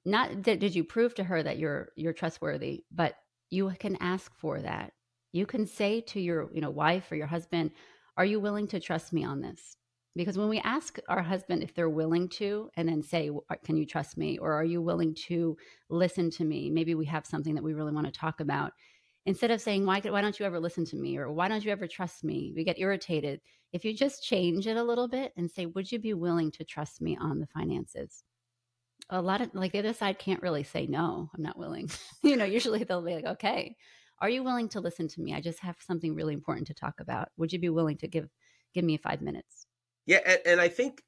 Not that did you prove to her that you're you're trustworthy, but you can ask for that. You can say to your you know wife or your husband, "Are you willing to trust me on this?" Because when we ask our husband if they're willing to, and then say, uh, "Can you trust me?" or "Are you willing to listen to me?" Maybe we have something that we really want to talk about. Instead of saying, "Why why don't you ever listen to me?" or "Why don't you ever trust me?" We get irritated. If you just change it a little bit and say, "Would you be willing to trust me on the finances?" a lot of like the other side can't really say no i'm not willing [laughs] you know usually they'll be like okay are you willing to listen to me i just have something really important to talk about would you be willing to give give me five minutes Yeah, and, and I think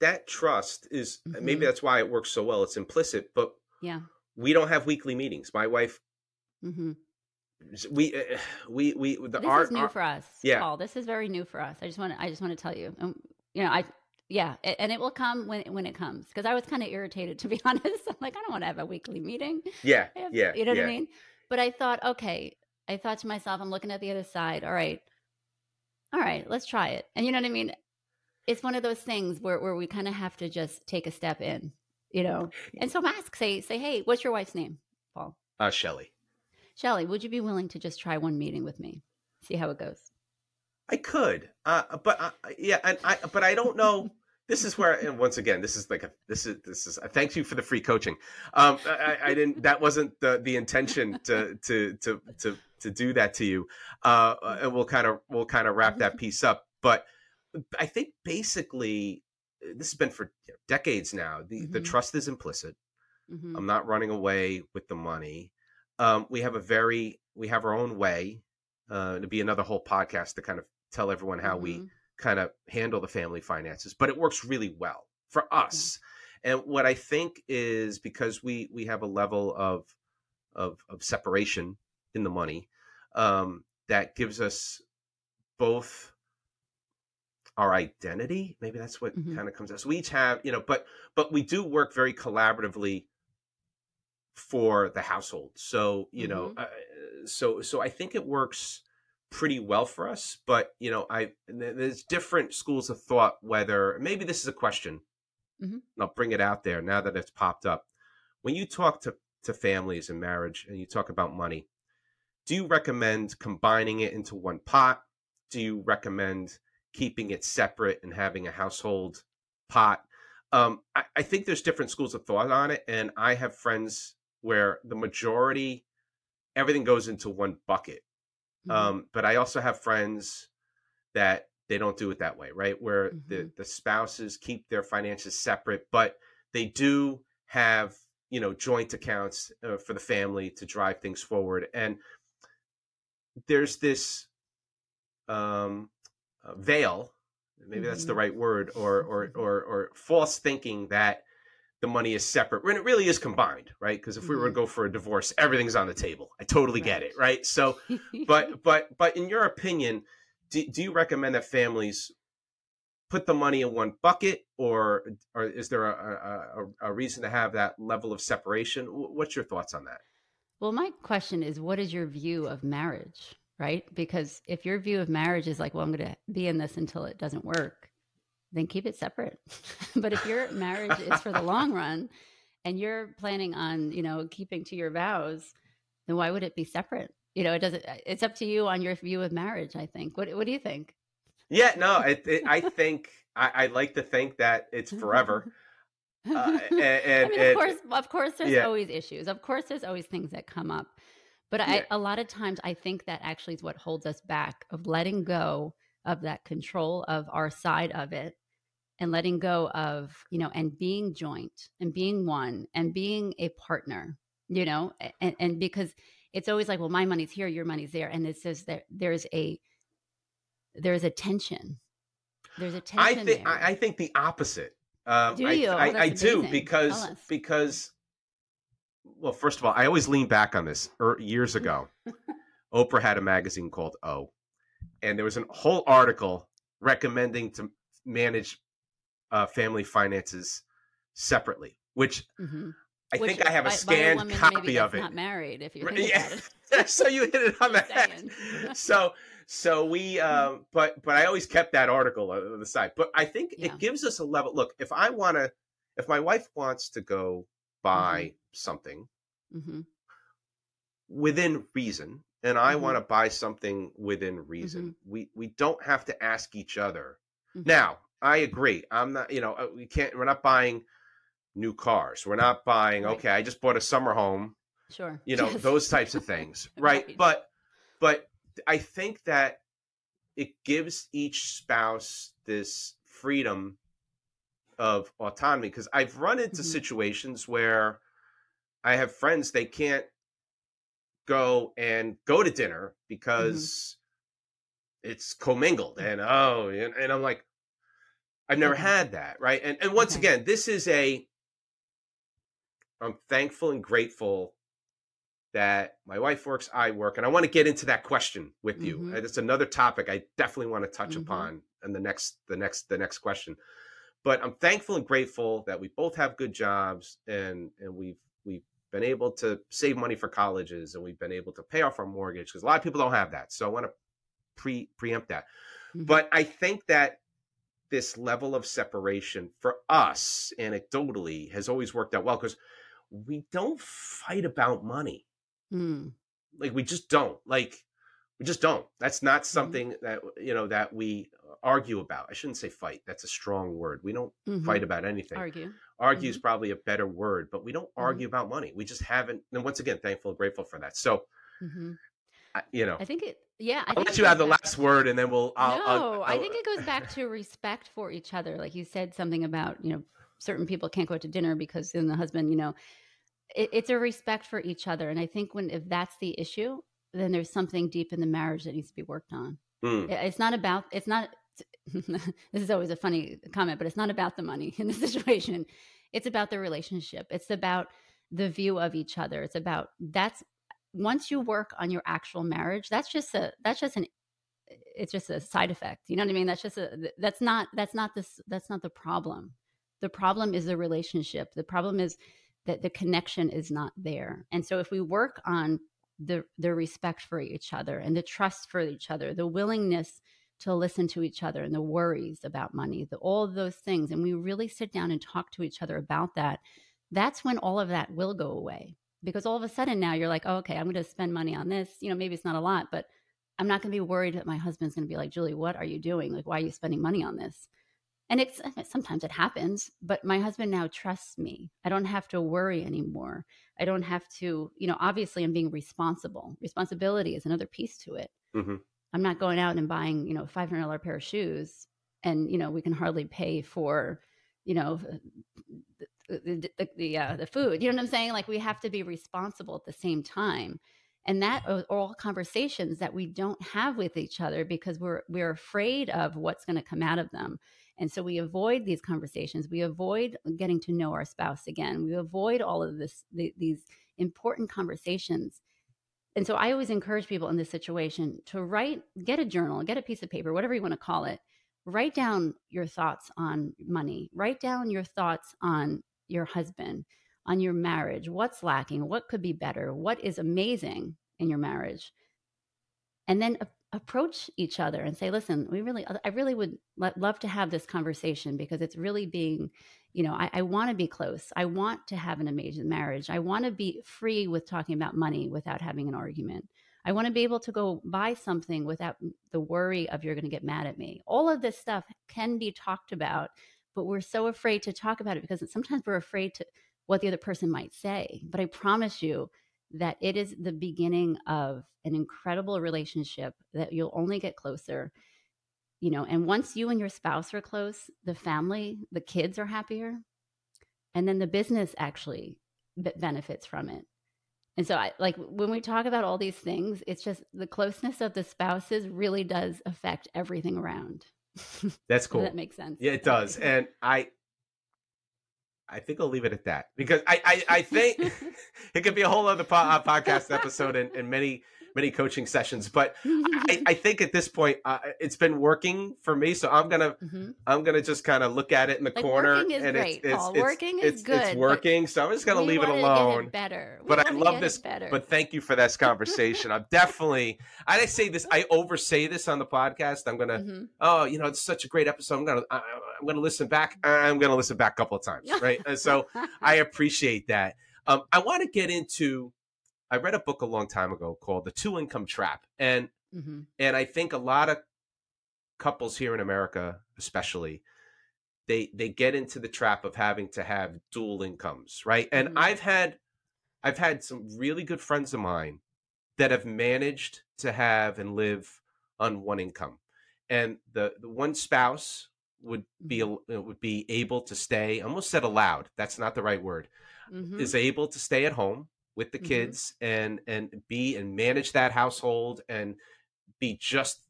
that trust is maybe Mhm. that's why it works so well. It's implicit, but yeah we don't have weekly meetings. My wife, hmm we uh, [sighs] we we the this our, is new our- for us yeah. paul this is very new for us i just want to i just want to tell you um, you know i yeah and it will come when when it comes because i was kind of irritated to be [laughs] honest i'm like i don't want to have a weekly meeting yeah [laughs] have- yeah You know yeah. what I mean? But I thought, okay, I thought to myself, I'm looking at the other side. All right. All right, let's try it. And you know what I mean? It's one of those things where, where we kind of have to just take a step in, you know? And so ask, say, say, hey, what's your wife's name, Paul? Uh, Shelly. Shelly, would you be willing to just try one meeting with me? See how it goes. I could, uh, but uh, yeah, and I, but I don't know. This is where, and once again, this is like a, this is this is. Uh, thank you for the free coaching. Um, I, I didn't. That wasn't the the intention to to to to to do that to you. Uh, and we'll kind of we'll kind of wrap that piece up. But I think basically, this has been for decades now. The the Mhm. trust is implicit. hmm I'm not running away with the money. Um, we have a very we have our own way. Uh, to be another whole podcast to kind of tell everyone how we Mhm. kind of handle the family finances, but it works really well for us. And what I think is because we we have a level of of, of separation in the money um, that gives us both our identity. Maybe that's what Mhm. kind of comes out. So we each have, you know, but but we do work very collaboratively for the household. So you know, uh, so so I think it works pretty well for us. But you know, I there's different schools of thought whether maybe this is a question. Mhm. I'll bring it out there now that it's popped up. When you talk to to families and marriage, and you talk about money, do you recommend combining it into one pot? Do you recommend keeping it separate and having a household pot? Um, I, I think there's different schools of thought on it, and I have friends where the majority everything goes into one bucket. Mhm. Um, but I also have friends that they don't do it that way, right? Where the Mhm. the spouses keep their finances separate, but they do have you know joint accounts uh, for the family to drive things forward. And there's this um, uh, veil, maybe that's the Mhm. right word, or or [laughs] or or false thinking that the money is separate when it really is combined, right? Because if we were to Mhm. go for a divorce, everything's on the table. I totally get it, right? So, [laughs] but but but in your opinion, do, do you recommend that families put the money in one bucket, or or is there a, a, a reason to have that level of separation? What's your thoughts on that? Well, my question is what is your view of marriage, right? Because if your view of marriage is like, well, I'm going to be in this until it doesn't work, then keep it separate. [laughs] but if your marriage is for the long run and you're planning on, you know, keeping to your vows, then why would it be separate? You know, it doesn't, it's up to you on your view of marriage, I think. What, what do you think? Yeah, no, it, it, I think I, I like to think that it's forever. [laughs] Uh, and, and, I mean, and- of course, of course, there's yeah. always issues. Of course, there's always things that come up. But Yeah. I, a lot of times, I think that actually is what holds us back of letting go of that control of our side of it, and letting go of you know, and being joint and being one and being a partner. You know, and, and because it's always like, well, my money's here, your money's there, and it says that there's a there's a tension. There's a tension. I think there. I, I think the opposite. Um, Do I, you? Oh, I, I do because because well, first of all, I always lean back on this. Er, years [laughs] ago, Oprah had a magazine called O, and there was a whole article recommending to manage uh, family finances separately, which Mhm. I Which think I have a by- by scanned woman copy of it. Not married, if you Right, think yeah. [laughs] so you hit it on the head. So so we [laughs] um but but I always kept that article on the side. But I think Yeah. it gives us a level look, if I wanna if my wife wants to go buy Mm-hmm. something hmm within reason and I Mhm. want to buy something within reason, Mm-hmm. we we don't have to ask each other. Mhm. Now, I agree. I'm not, you know, uh, we can't we're not buying new cars. We're not buying, Right. okay, I just bought a summer home Sure. you know Yes. those types of [laughs] things right? Right. but but i think that it gives each spouse this freedom of autonomy because i've run into Mhm. situations where i have friends they can't go and go to dinner because it's commingled and oh and, and i'm like i've never Okay. had that right and and once Okay. again this is a i'm thankful and grateful that my wife works i work and i want to get into that question with you Mhm. It's another topic i definitely want to touch Mhm. upon in the next the next the next question but i'm thankful and grateful that we both have good jobs and and we've we've been able to save money for colleges and we've been able to pay off our mortgage because a lot of people don't have that so i want to pre preempt that Mhm. but i think that this level of separation for us anecdotally has always worked out well because we don't fight about money Mm. like we just don't like we just don't that's not Mm-hmm. something that you know that we argue about i shouldn't say fight that's a strong word we don't Mhm. fight about anything Argue. Argue is probably a better word but we don't Mm-hmm. argue about money we just haven't and once again thankful and grateful for that so hmm I- you know I think it. Yeah, I i'll let you have the back- last word and then we'll I'll, no, I'll, I I'll- think it goes back to respect for each other. Like you said something about, you know, certain people can't go out to dinner because then the husband, you know, it, it's a respect for each other. And I think when if that's the issue, then there's something deep in the marriage that needs to be worked on. Mm, Yeah, It's not about. It's not. [laughs] this is always a funny comment, but it's not about the money [laughs] in the situation. It's about the relationship. It's about the view of each other. It's about that's once you work on your actual marriage. That's just a. That's just an. It's just a side effect. You know what I mean? That's just a. That's not. That's not this. That's not the problem. The problem is the relationship. The problem is that the connection is not there. And so if we work on the the respect for each other and the trust for each other, the willingness to listen to each other and the worries about money, the, all those things, and we really sit down and talk to each other about that, that's when all of that will go away. Because all of a sudden now you're like, oh, okay, I'm going to spend money on this. You know, maybe it's not a lot, but I'm not going to be worried that my husband's going to be like, Julie, what are you doing? Like, why are you spending money on this? And it's sometimes it happens, but my husband now trusts me. I don't have to worry anymore. I don't have to, you know, obviously I'm being responsible. Responsibility is another piece to it. mhm. I'm not going out and buying, you know, five hundred dollar pair of shoes, and you know we can hardly pay for, you know, the the the, the, uh, the food. You know what I'm saying? Like we have to be responsible at the same time, and that are all conversations that we don't have with each other because we're we're afraid of what's going to come out of them. And so we avoid these conversations. We avoid getting to know our spouse again. We avoid all of this, the, these important conversations. And so I always encourage people in this situation to write, get a journal, get a piece of paper, whatever you want to call it. Write down your thoughts on money. Write down your thoughts on your husband, on your marriage. What's lacking? What could be better? What is amazing in your marriage? And then approach each other and say listen we really i really would love to have this conversation because it's really being you know i, I want to be close. I want to have an amazing marriage. I want to be free with talking about money without having an argument. I want to be able to go buy something without the worry of you're going to get mad at me. All of this stuff can be talked about but we're so afraid to talk about it because sometimes we're afraid to what the other person might say. But i promise you that it is the beginning of an incredible relationship that you'll only get closer you know and once you and your spouse are close the family the kids are happier and then the business actually benefits from it. And so i like when we talk about all these things it's just the closeness of the spouses really does affect everything around. [laughs] That's cool that makes sense? Yeah it does and i I think I'll leave it at that because I I, I think [laughs] [laughs] it could be a whole other po- uh, podcast episode and, and many many coaching sessions. But [laughs] I, I, think at this point, uh, it's been working for me. So I'm gonna mm-hmm. I'm gonna just kind of look at it in the like corner. and great, it's, it's, it's, working is good. It's working. So I'm just gonna leave it alone. It better. We but I love this. Better. But thank you for this conversation. I'm definitely. I say this. I oversay this on the podcast. I'm gonna. Mm-hmm. Oh, you know, it's such a great episode. I'm gonna. I, I'm gonna listen back. I'm gonna listen back a couple of times. Right. and so [laughs] I appreciate that. Um, I want to get into I read a book a long time ago called The Two Income Trap, and mm-hmm. and I think a lot of couples here in America, especially, they they get into the trap of having to have dual incomes, right? And mm-hmm. I've had I've had some really good friends of mine that have managed to have and live on one income, and the the one spouse would be mm-hmm. would be able to stay. I almost said allowed. That's not the right word. Mm-hmm. Is able to stay at home with the mm-hmm. kids and and be and manage that household and be just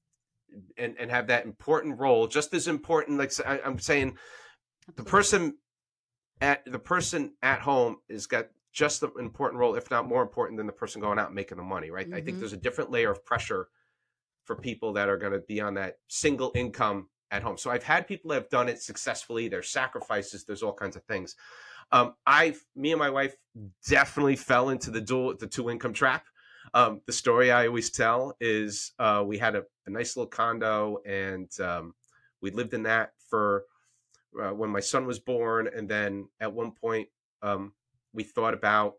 and and have that important role just as important like I, am saying the person at the person at home is got just the important role if not more important than the person going out and making the money right mm-hmm. i think mm-hmm. there's a different layer of pressure for people that are going to be on that single income at home so i've had people that have done it successfully there's sacrifices there's all kinds of things um, I, me and my wife definitely fell into the dual, the two income trap. Um, the story I always tell is uh, we had a, a, nice little condo and um, we lived in that for uh, when my son was born. And then at one point, um, we thought about,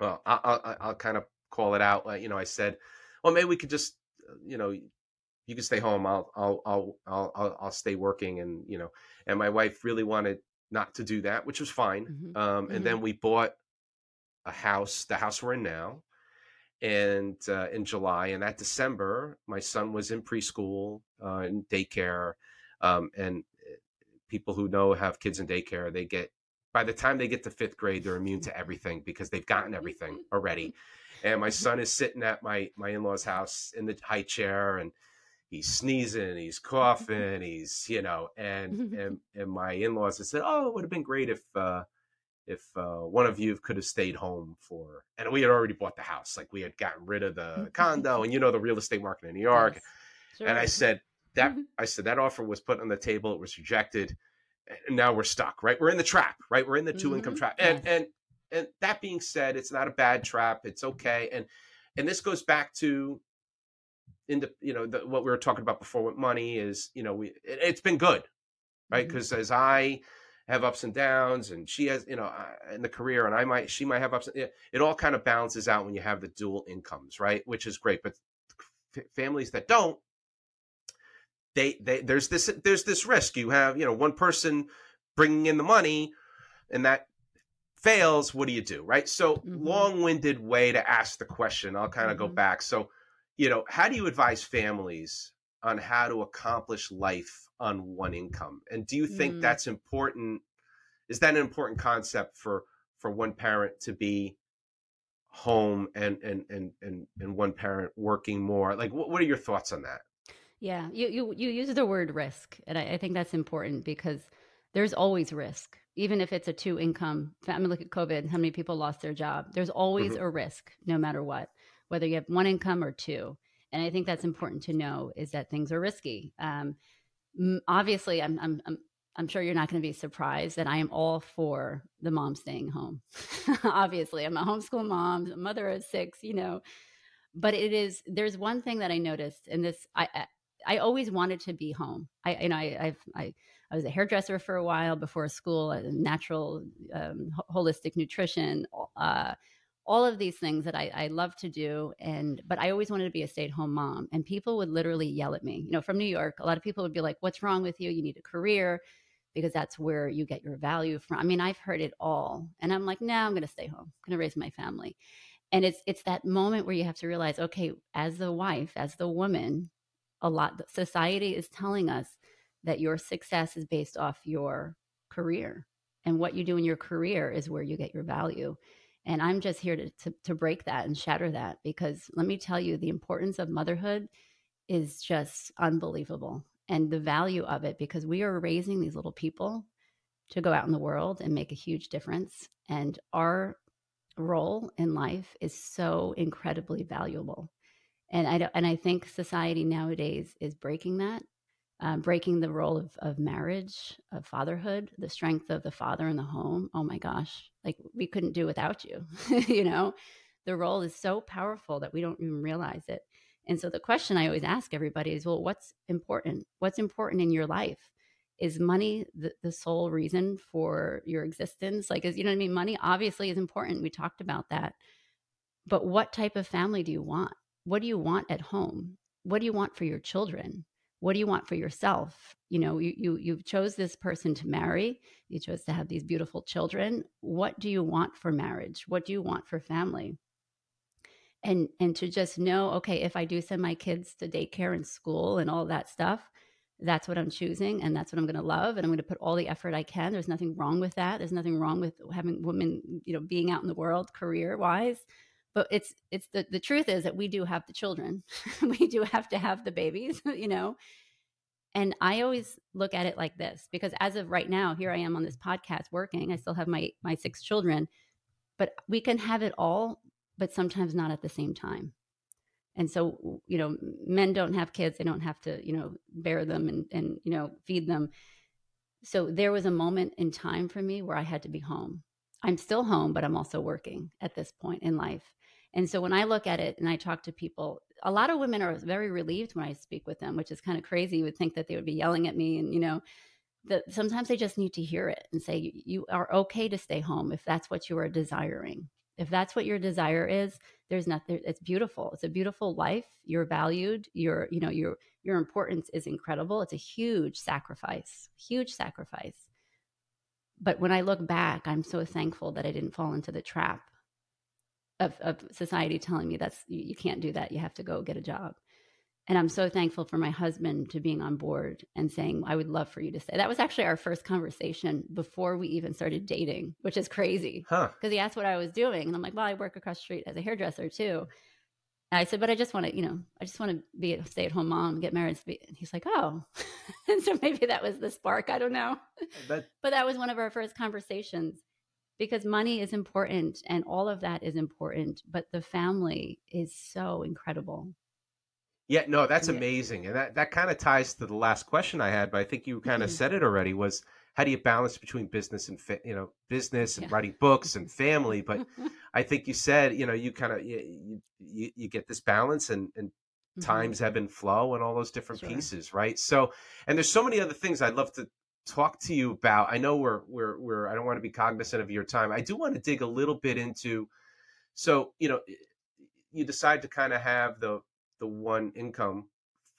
well, I, will kind of call it out. you know, I said, well, maybe we could just, uh, you know, you can stay home. I'll, I'll, I'll, I'll, I'll stay working. And, you know, and my wife really wanted not to do that, which was fine. Mm-hmm. Um, and mm-hmm. then we bought a house, the house we're in now, and uh, in July. And that December, my son was in preschool, uh, in daycare, um, and eh, people who know have kids in daycare, they get by the time they get to fifth grade, they're immune to everything because they've gotten everything [laughs] already. And my son is sitting at my my in law's house in the high chair and he's sneezing, he's [laughs] coughing, he's you know, and and [laughs] and my in-laws had said, "Oh, it would have been great if uh if uh one of you could have stayed home for." And we had already bought the house, like we had gotten rid of the condo, and you know the real estate market in New York. Yes. Sure. And I said that [laughs] I said that offer was put on the table, it was rejected, and now we're stuck. Right, we're in the trap. Right, we're in the 2 mm-hmm. income trap, and yes. and and that being said, it's not a bad trap. It's okay, and and this goes back to into you know the, what we were talking about before with money is you know we it, has been good right because mm-hmm. as i have ups and downs and she has you know in the career and i might she might have ups it, it all kind of balances out when you have the dual incomes right which is great but f- families that don't they they there's this there's this risk you have you know one person bringing in the money and that fails what do you do right so mm-hmm. long-winded way to ask the question i'll kind of mm-hmm. go back so you know, how do you advise families on how to accomplish life on one income? And do you think mm. that's important? Is that an important concept for for one parent to be home and and and and, and one parent working more? Like, what, what are your thoughts on that? Yeah, you you you use the word risk, and I, I think that's important because there's always risk, even if it's a two income. I mean, look at COVID. How many people lost their job? There's always mm-hmm. a risk, no matter what, whether you have one income or two. And I think that's important to know is that things are risky. Um, obviously, I'm I'm I'm I'm sure you're not going to be surprised that I am all for the mom staying home. [laughs] obviously, I'm a homeschool mom, a mother of six, you know. But it is there's one thing that I noticed, and this I I always wanted to be home. I, you know, I, I've, I, I was a hairdresser for a while before school, natural, um, holistic nutrition, uh, all of these things that I, I love to do. And, but I always wanted to be a stay at home mom. And people would literally yell at me, you know, from New York, a lot of people would be like, what's wrong with you? You need a career because that's where you get your value from. I mean, I've heard it all. And I'm like, no, I'm going to stay home. I'm going to raise my family. And it's, it's that moment where you have to realize, okay, as the wife, as the woman, a lot society is telling us that your success is based off your career and what you do in your career is where you get your value and i'm just here to, to, to break that and shatter that because let me tell you the importance of motherhood is just unbelievable and the value of it because we are raising these little people to go out in the world and make a huge difference. And our role in life is so incredibly valuable. And I and I think society nowadays is breaking that, um, breaking the role of of marriage, of fatherhood, the strength of the father in the home. Oh my gosh, like we couldn't do without you. [laughs] you know, the role is so powerful that we don't even realize it. And so the question I always ask everybody is, well, what's important? What's important in your life? Is money the, the sole reason for your existence? Like, is you know what I mean? Money obviously is important. We talked about that. But what type of family do you want? what do you want at home? What do you want for your children? What do you want for yourself? You know, you you you chose this person to marry. You chose to have these beautiful children. What do you want for marriage? What do you want for family? And and to just know, okay, if I do send my kids to daycare and school and all that stuff, that's what I'm choosing and that's what I'm going to love and I'm going to put all the effort I can. There's nothing wrong with that. There's nothing wrong with having women, you know, being out in the world career-wise but it's it's the, the truth is that we do have the children. [laughs] We do have to have the babies [laughs] you know? And i always look at it like this because as of right now here i am on this podcast working i still have my my six children but we can have it all but sometimes not at the same time. And so you know men don't have kids they don't have to you know bear them and and you know feed them. So there was a moment in time for me where i had to be home. I'm still home but i'm also working at this point in life and so when I look at it and I talk to people, a lot of women are very relieved when I speak with them, which is kind of crazy. You would think that they would be yelling at me and, you know, that sometimes they just need to hear it and say, you are okay to stay home if that's what you are desiring. If that's what your desire is, there's nothing, it's beautiful. It's a beautiful life. You're valued. Your, you know, your, your importance is incredible. It's a huge sacrifice, huge sacrifice. But when I look back, I'm so thankful that I didn't fall into the trap of, of society telling me that's you, you can't do that you have to go get a job. And i'm so thankful for my husband to being on board and saying i would love for you to stay. That was actually our first conversation before we even started dating which is crazy. Because huh. he asked what i was doing and i'm like well i work across the street as a hairdresser too. And i said but i just want to you know i just want to be a stay-at-home mom get married and he's like oh. [laughs] And so maybe that was the spark i don't know. But that was one of our first conversations because money is important and all of that is important, but the family is so incredible. Yeah, no, that's yeah. amazing. And that, that kind of ties to the last question I had, but I think you kind of mm-hmm. said it already was how do you balance between business and, fa- you know, business and yeah. writing books and [laughs] family? But I think you said, you know, you kind of, you, you, you, get this balance and, and mm-hmm. times ebb and flow and all those different sure. pieces. Right. So, and there's so many other things I'd love to talk to you about i know we're we're we're i don't want to be cognizant of your time. I do want to dig a little bit into so you know you decide to kind of have the the one income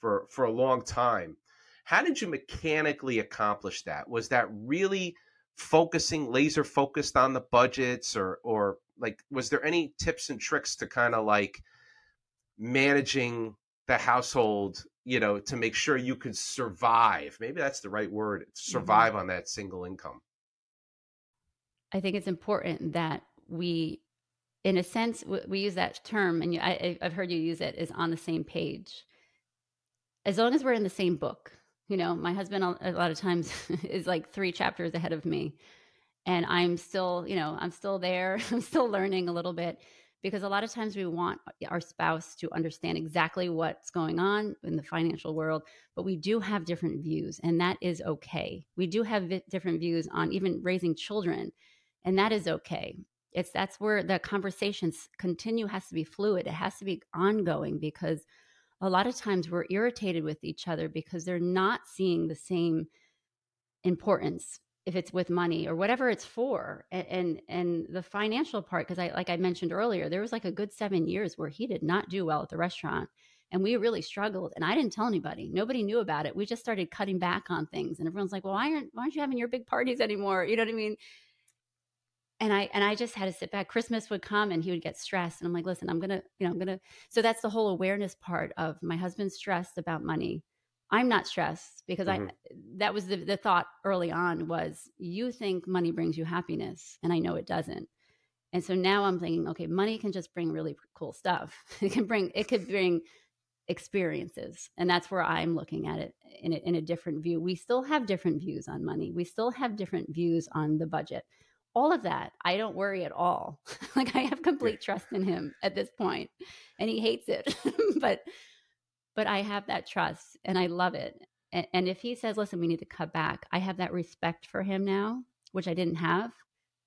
for for a long time. How did you mechanically accomplish that? Was that really focusing laser focused on the budgets or or like was there any tips and tricks to kind of like managing the household you know, to make sure you could survive. Maybe that's the right word. Mm-hmm. Survive mm-hmm. on that single income. I think it's important that we, in a sense, we use that term, and I, have heard you use it, is on the same page. as long as we're in the same book, you know, my husband a lot of times [laughs] is like three chapters ahead of me. And I'm still, you know, I'm still there. [laughs] I'm still learning a little bit because a lot of times we want our spouse to understand exactly what's going on in the financial world, but we do have different views, and that is okay. We do have different views on even raising children, and that is okay. It's that's where the conversations continue has to be fluid. It has to be ongoing because a lot of times we're irritated with each other because they're not seeing the same importance if it's with money or whatever it's for and and, and the financial part because i like i mentioned earlier there was like a good seven years where he did not do well at the restaurant and we really struggled and i didn't tell anybody. Nobody knew about it. We just started cutting back on things and everyone's like well why aren't why aren't you having your big parties anymore? You know what i mean? And i and i just had to sit back. Christmas would come and he would get stressed and i'm like listen i'm gonna you know i'm gonna so that's the whole awareness part of my husband's stressed about money I'm not stressed because mm-hmm. I that was the, the thought early on was you think money brings you happiness and I know it doesn't. And so now I'm thinking, okay, money can just bring really cool stuff. [laughs] It can bring it could bring experiences. And that's where I'm looking at it in a, in a different view. We still have different views on money. We still have different views on the budget. All of that, I don't worry at all. [laughs] like I have complete trust in him at this point. And he hates it. [laughs] but but I have that trust and I love it. And, and if he says, listen, we need to cut back, I have that respect for him now, which I didn't have.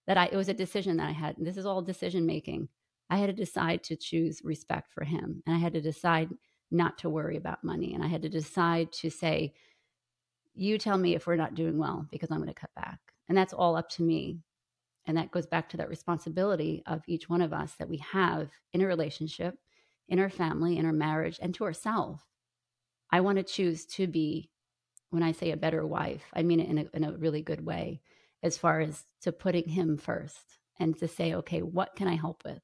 That I, it was a decision that I had. And this is all decision making. I had to decide to choose respect for him. And I had to decide not to worry about money. And I had to decide to say, you tell me if we're not doing well because I'm going to cut back. And that's all up to me. And that goes back to that responsibility of each one of us that we have in a relationship in our family, in our marriage, and to ourselves. I want to choose to be, when I say a better wife, I mean it in a, in a really good way, as far as to putting him first and to say, okay, what can I help with?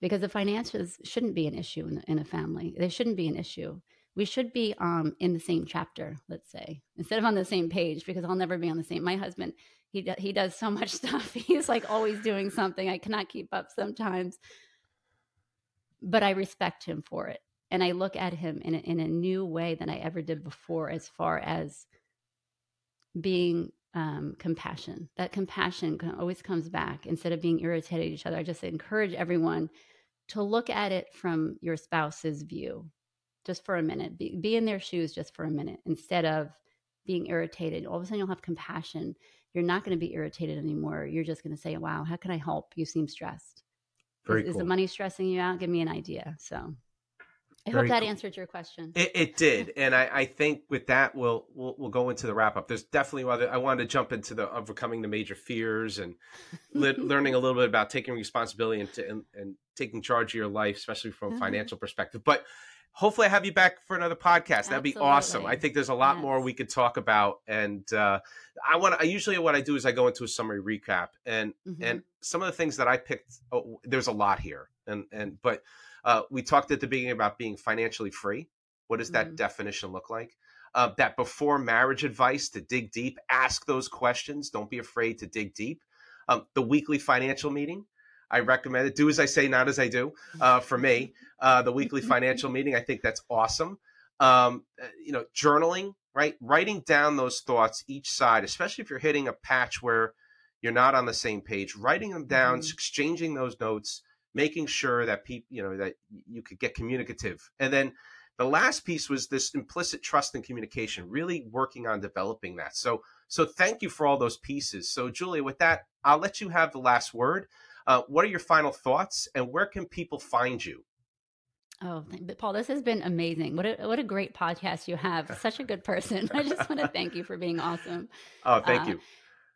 Because the finances shouldn't be an issue in, in a family. They shouldn't be an issue. We should be um, in the same chapter, let's say, instead of on the same page, because I'll never be on the same. My husband, he, he does so much [laughs] stuff. He's like always doing something. I cannot keep up sometimes but I respect him for it. And I look at him in a, in a new way than I ever did before, as far as being um, compassion. That compassion always comes back instead of being irritated at each other. I just encourage everyone to look at it from your spouse's view just for a minute. Be, be in their shoes just for a minute instead of being irritated. All of a sudden, you'll have compassion. You're not going to be irritated anymore. You're just going to say, Wow, how can I help? You seem stressed. Very is, cool. is the money stressing you out? Give me an idea. So I Very hope that cool. answered your question. It, it did, and I, I, think with that we'll, we'll we'll go into the wrap up. There's definitely other. I wanted to jump into the overcoming the major fears and le- [laughs] learning a little bit about taking responsibility and, to, and, and, taking charge of your life, especially from a mm-hmm. financial perspective. But hopefully, I have you back for another podcast. That'd be awesome. I think there's a lot yes. more we could talk about, and uh, I want. I usually what I do is I go into a summary recap, and mm-hmm. and some of the things that I picked. Oh, there's a lot here, and and but uh, we talked at the beginning about being financially free. What does that mm-hmm. definition look like? Uh, that before marriage advice to dig deep, ask those questions. Don't be afraid to dig deep. Um, the weekly financial meeting. I recommend it. Do as I say, not as I do. Uh, for me, uh, the weekly financial meeting. I think that's awesome. Um, uh, you know, journaling, right? Writing down those thoughts each side, especially if you're hitting a patch where you're not on the same page. Writing them down, mm-hmm. exchanging those notes, making sure that people, you know, that you could get communicative. And then the last piece was this implicit trust and communication, really working on developing that. So, so thank you for all those pieces. So, Julia, with that, I'll let you have the last word. Uh, what are your final thoughts, and where can people find you? Oh, Paul, this has been amazing. What a what a great podcast you have. [laughs] Such a good person. I just want to thank you for being awesome. Oh, thank uh, you.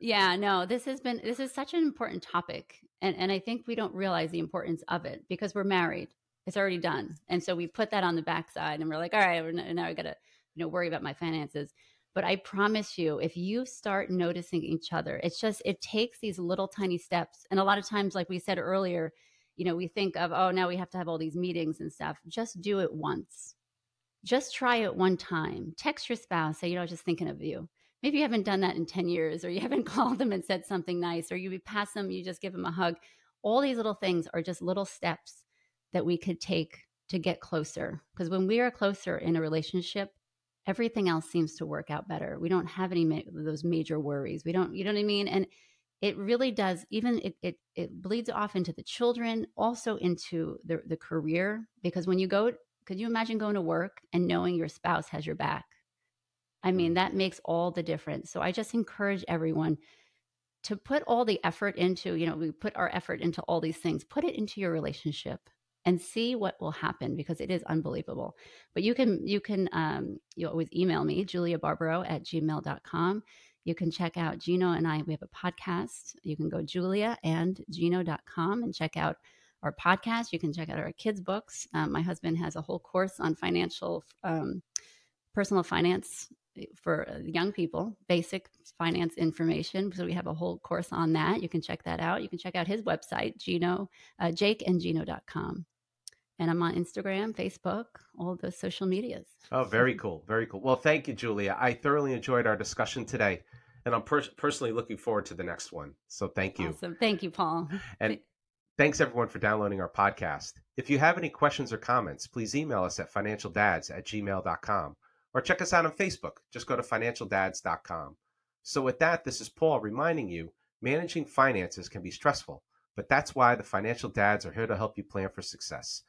Yeah, no, this has been this is such an important topic and and I think we don't realize the importance of it because we're married. It's already done. And so we put that on the backside and we're like, all right, now I got to you know worry about my finances. But I promise you, if you start noticing each other, it's just it takes these little tiny steps. And a lot of times like we said earlier, you know, we think of, oh, now we have to have all these meetings and stuff. Just do it once. Just try it one time. Text your spouse, say, you know, I was just thinking of you maybe you haven't done that in 10 years or you [laughs] haven't called them and said something nice or you pass them you just give them a hug all these little things are just little steps that we could take to get closer because when we are closer in a relationship everything else seems to work out better. We don't have any ma- those major worries. We don't you know what i mean? And it really does even it, it it bleeds off into the children also into the the career because when you go could you imagine going to work and knowing your spouse has your back? I mean that mm. makes all the difference. So i just encourage everyone to put all the effort into you know we put our effort into all these things. Put it into your relationship and see what will happen because it is unbelievable. But you can you can um, you always email me julia barbaro at gmail.com you can check out gino and i we have a podcast. You can go julia and gino.com and check out our podcast. You can check out our kids books. Um, my husband has a whole course on financial um, personal finance for uh, young people basic finance information so we have a whole course on that you can check that out you can check out his website gino uh, jakeandgino.com and I'm on Instagram, Facebook, all those social medias. Oh, very [laughs] cool. Very cool. Well, thank you, Julia. I thoroughly enjoyed our discussion today, and I'm per- personally looking forward to the next one. So thank you. Awesome. Thank you, Paul. [laughs] And thanks everyone for downloading our podcast. If you have any questions or comments, please email us at financialdads at gmail.com or check us out on Facebook. Just go to financialdads.com. So, with that, this is Paul reminding you managing finances can be stressful, but that's why the financial dads are here to help you plan for success.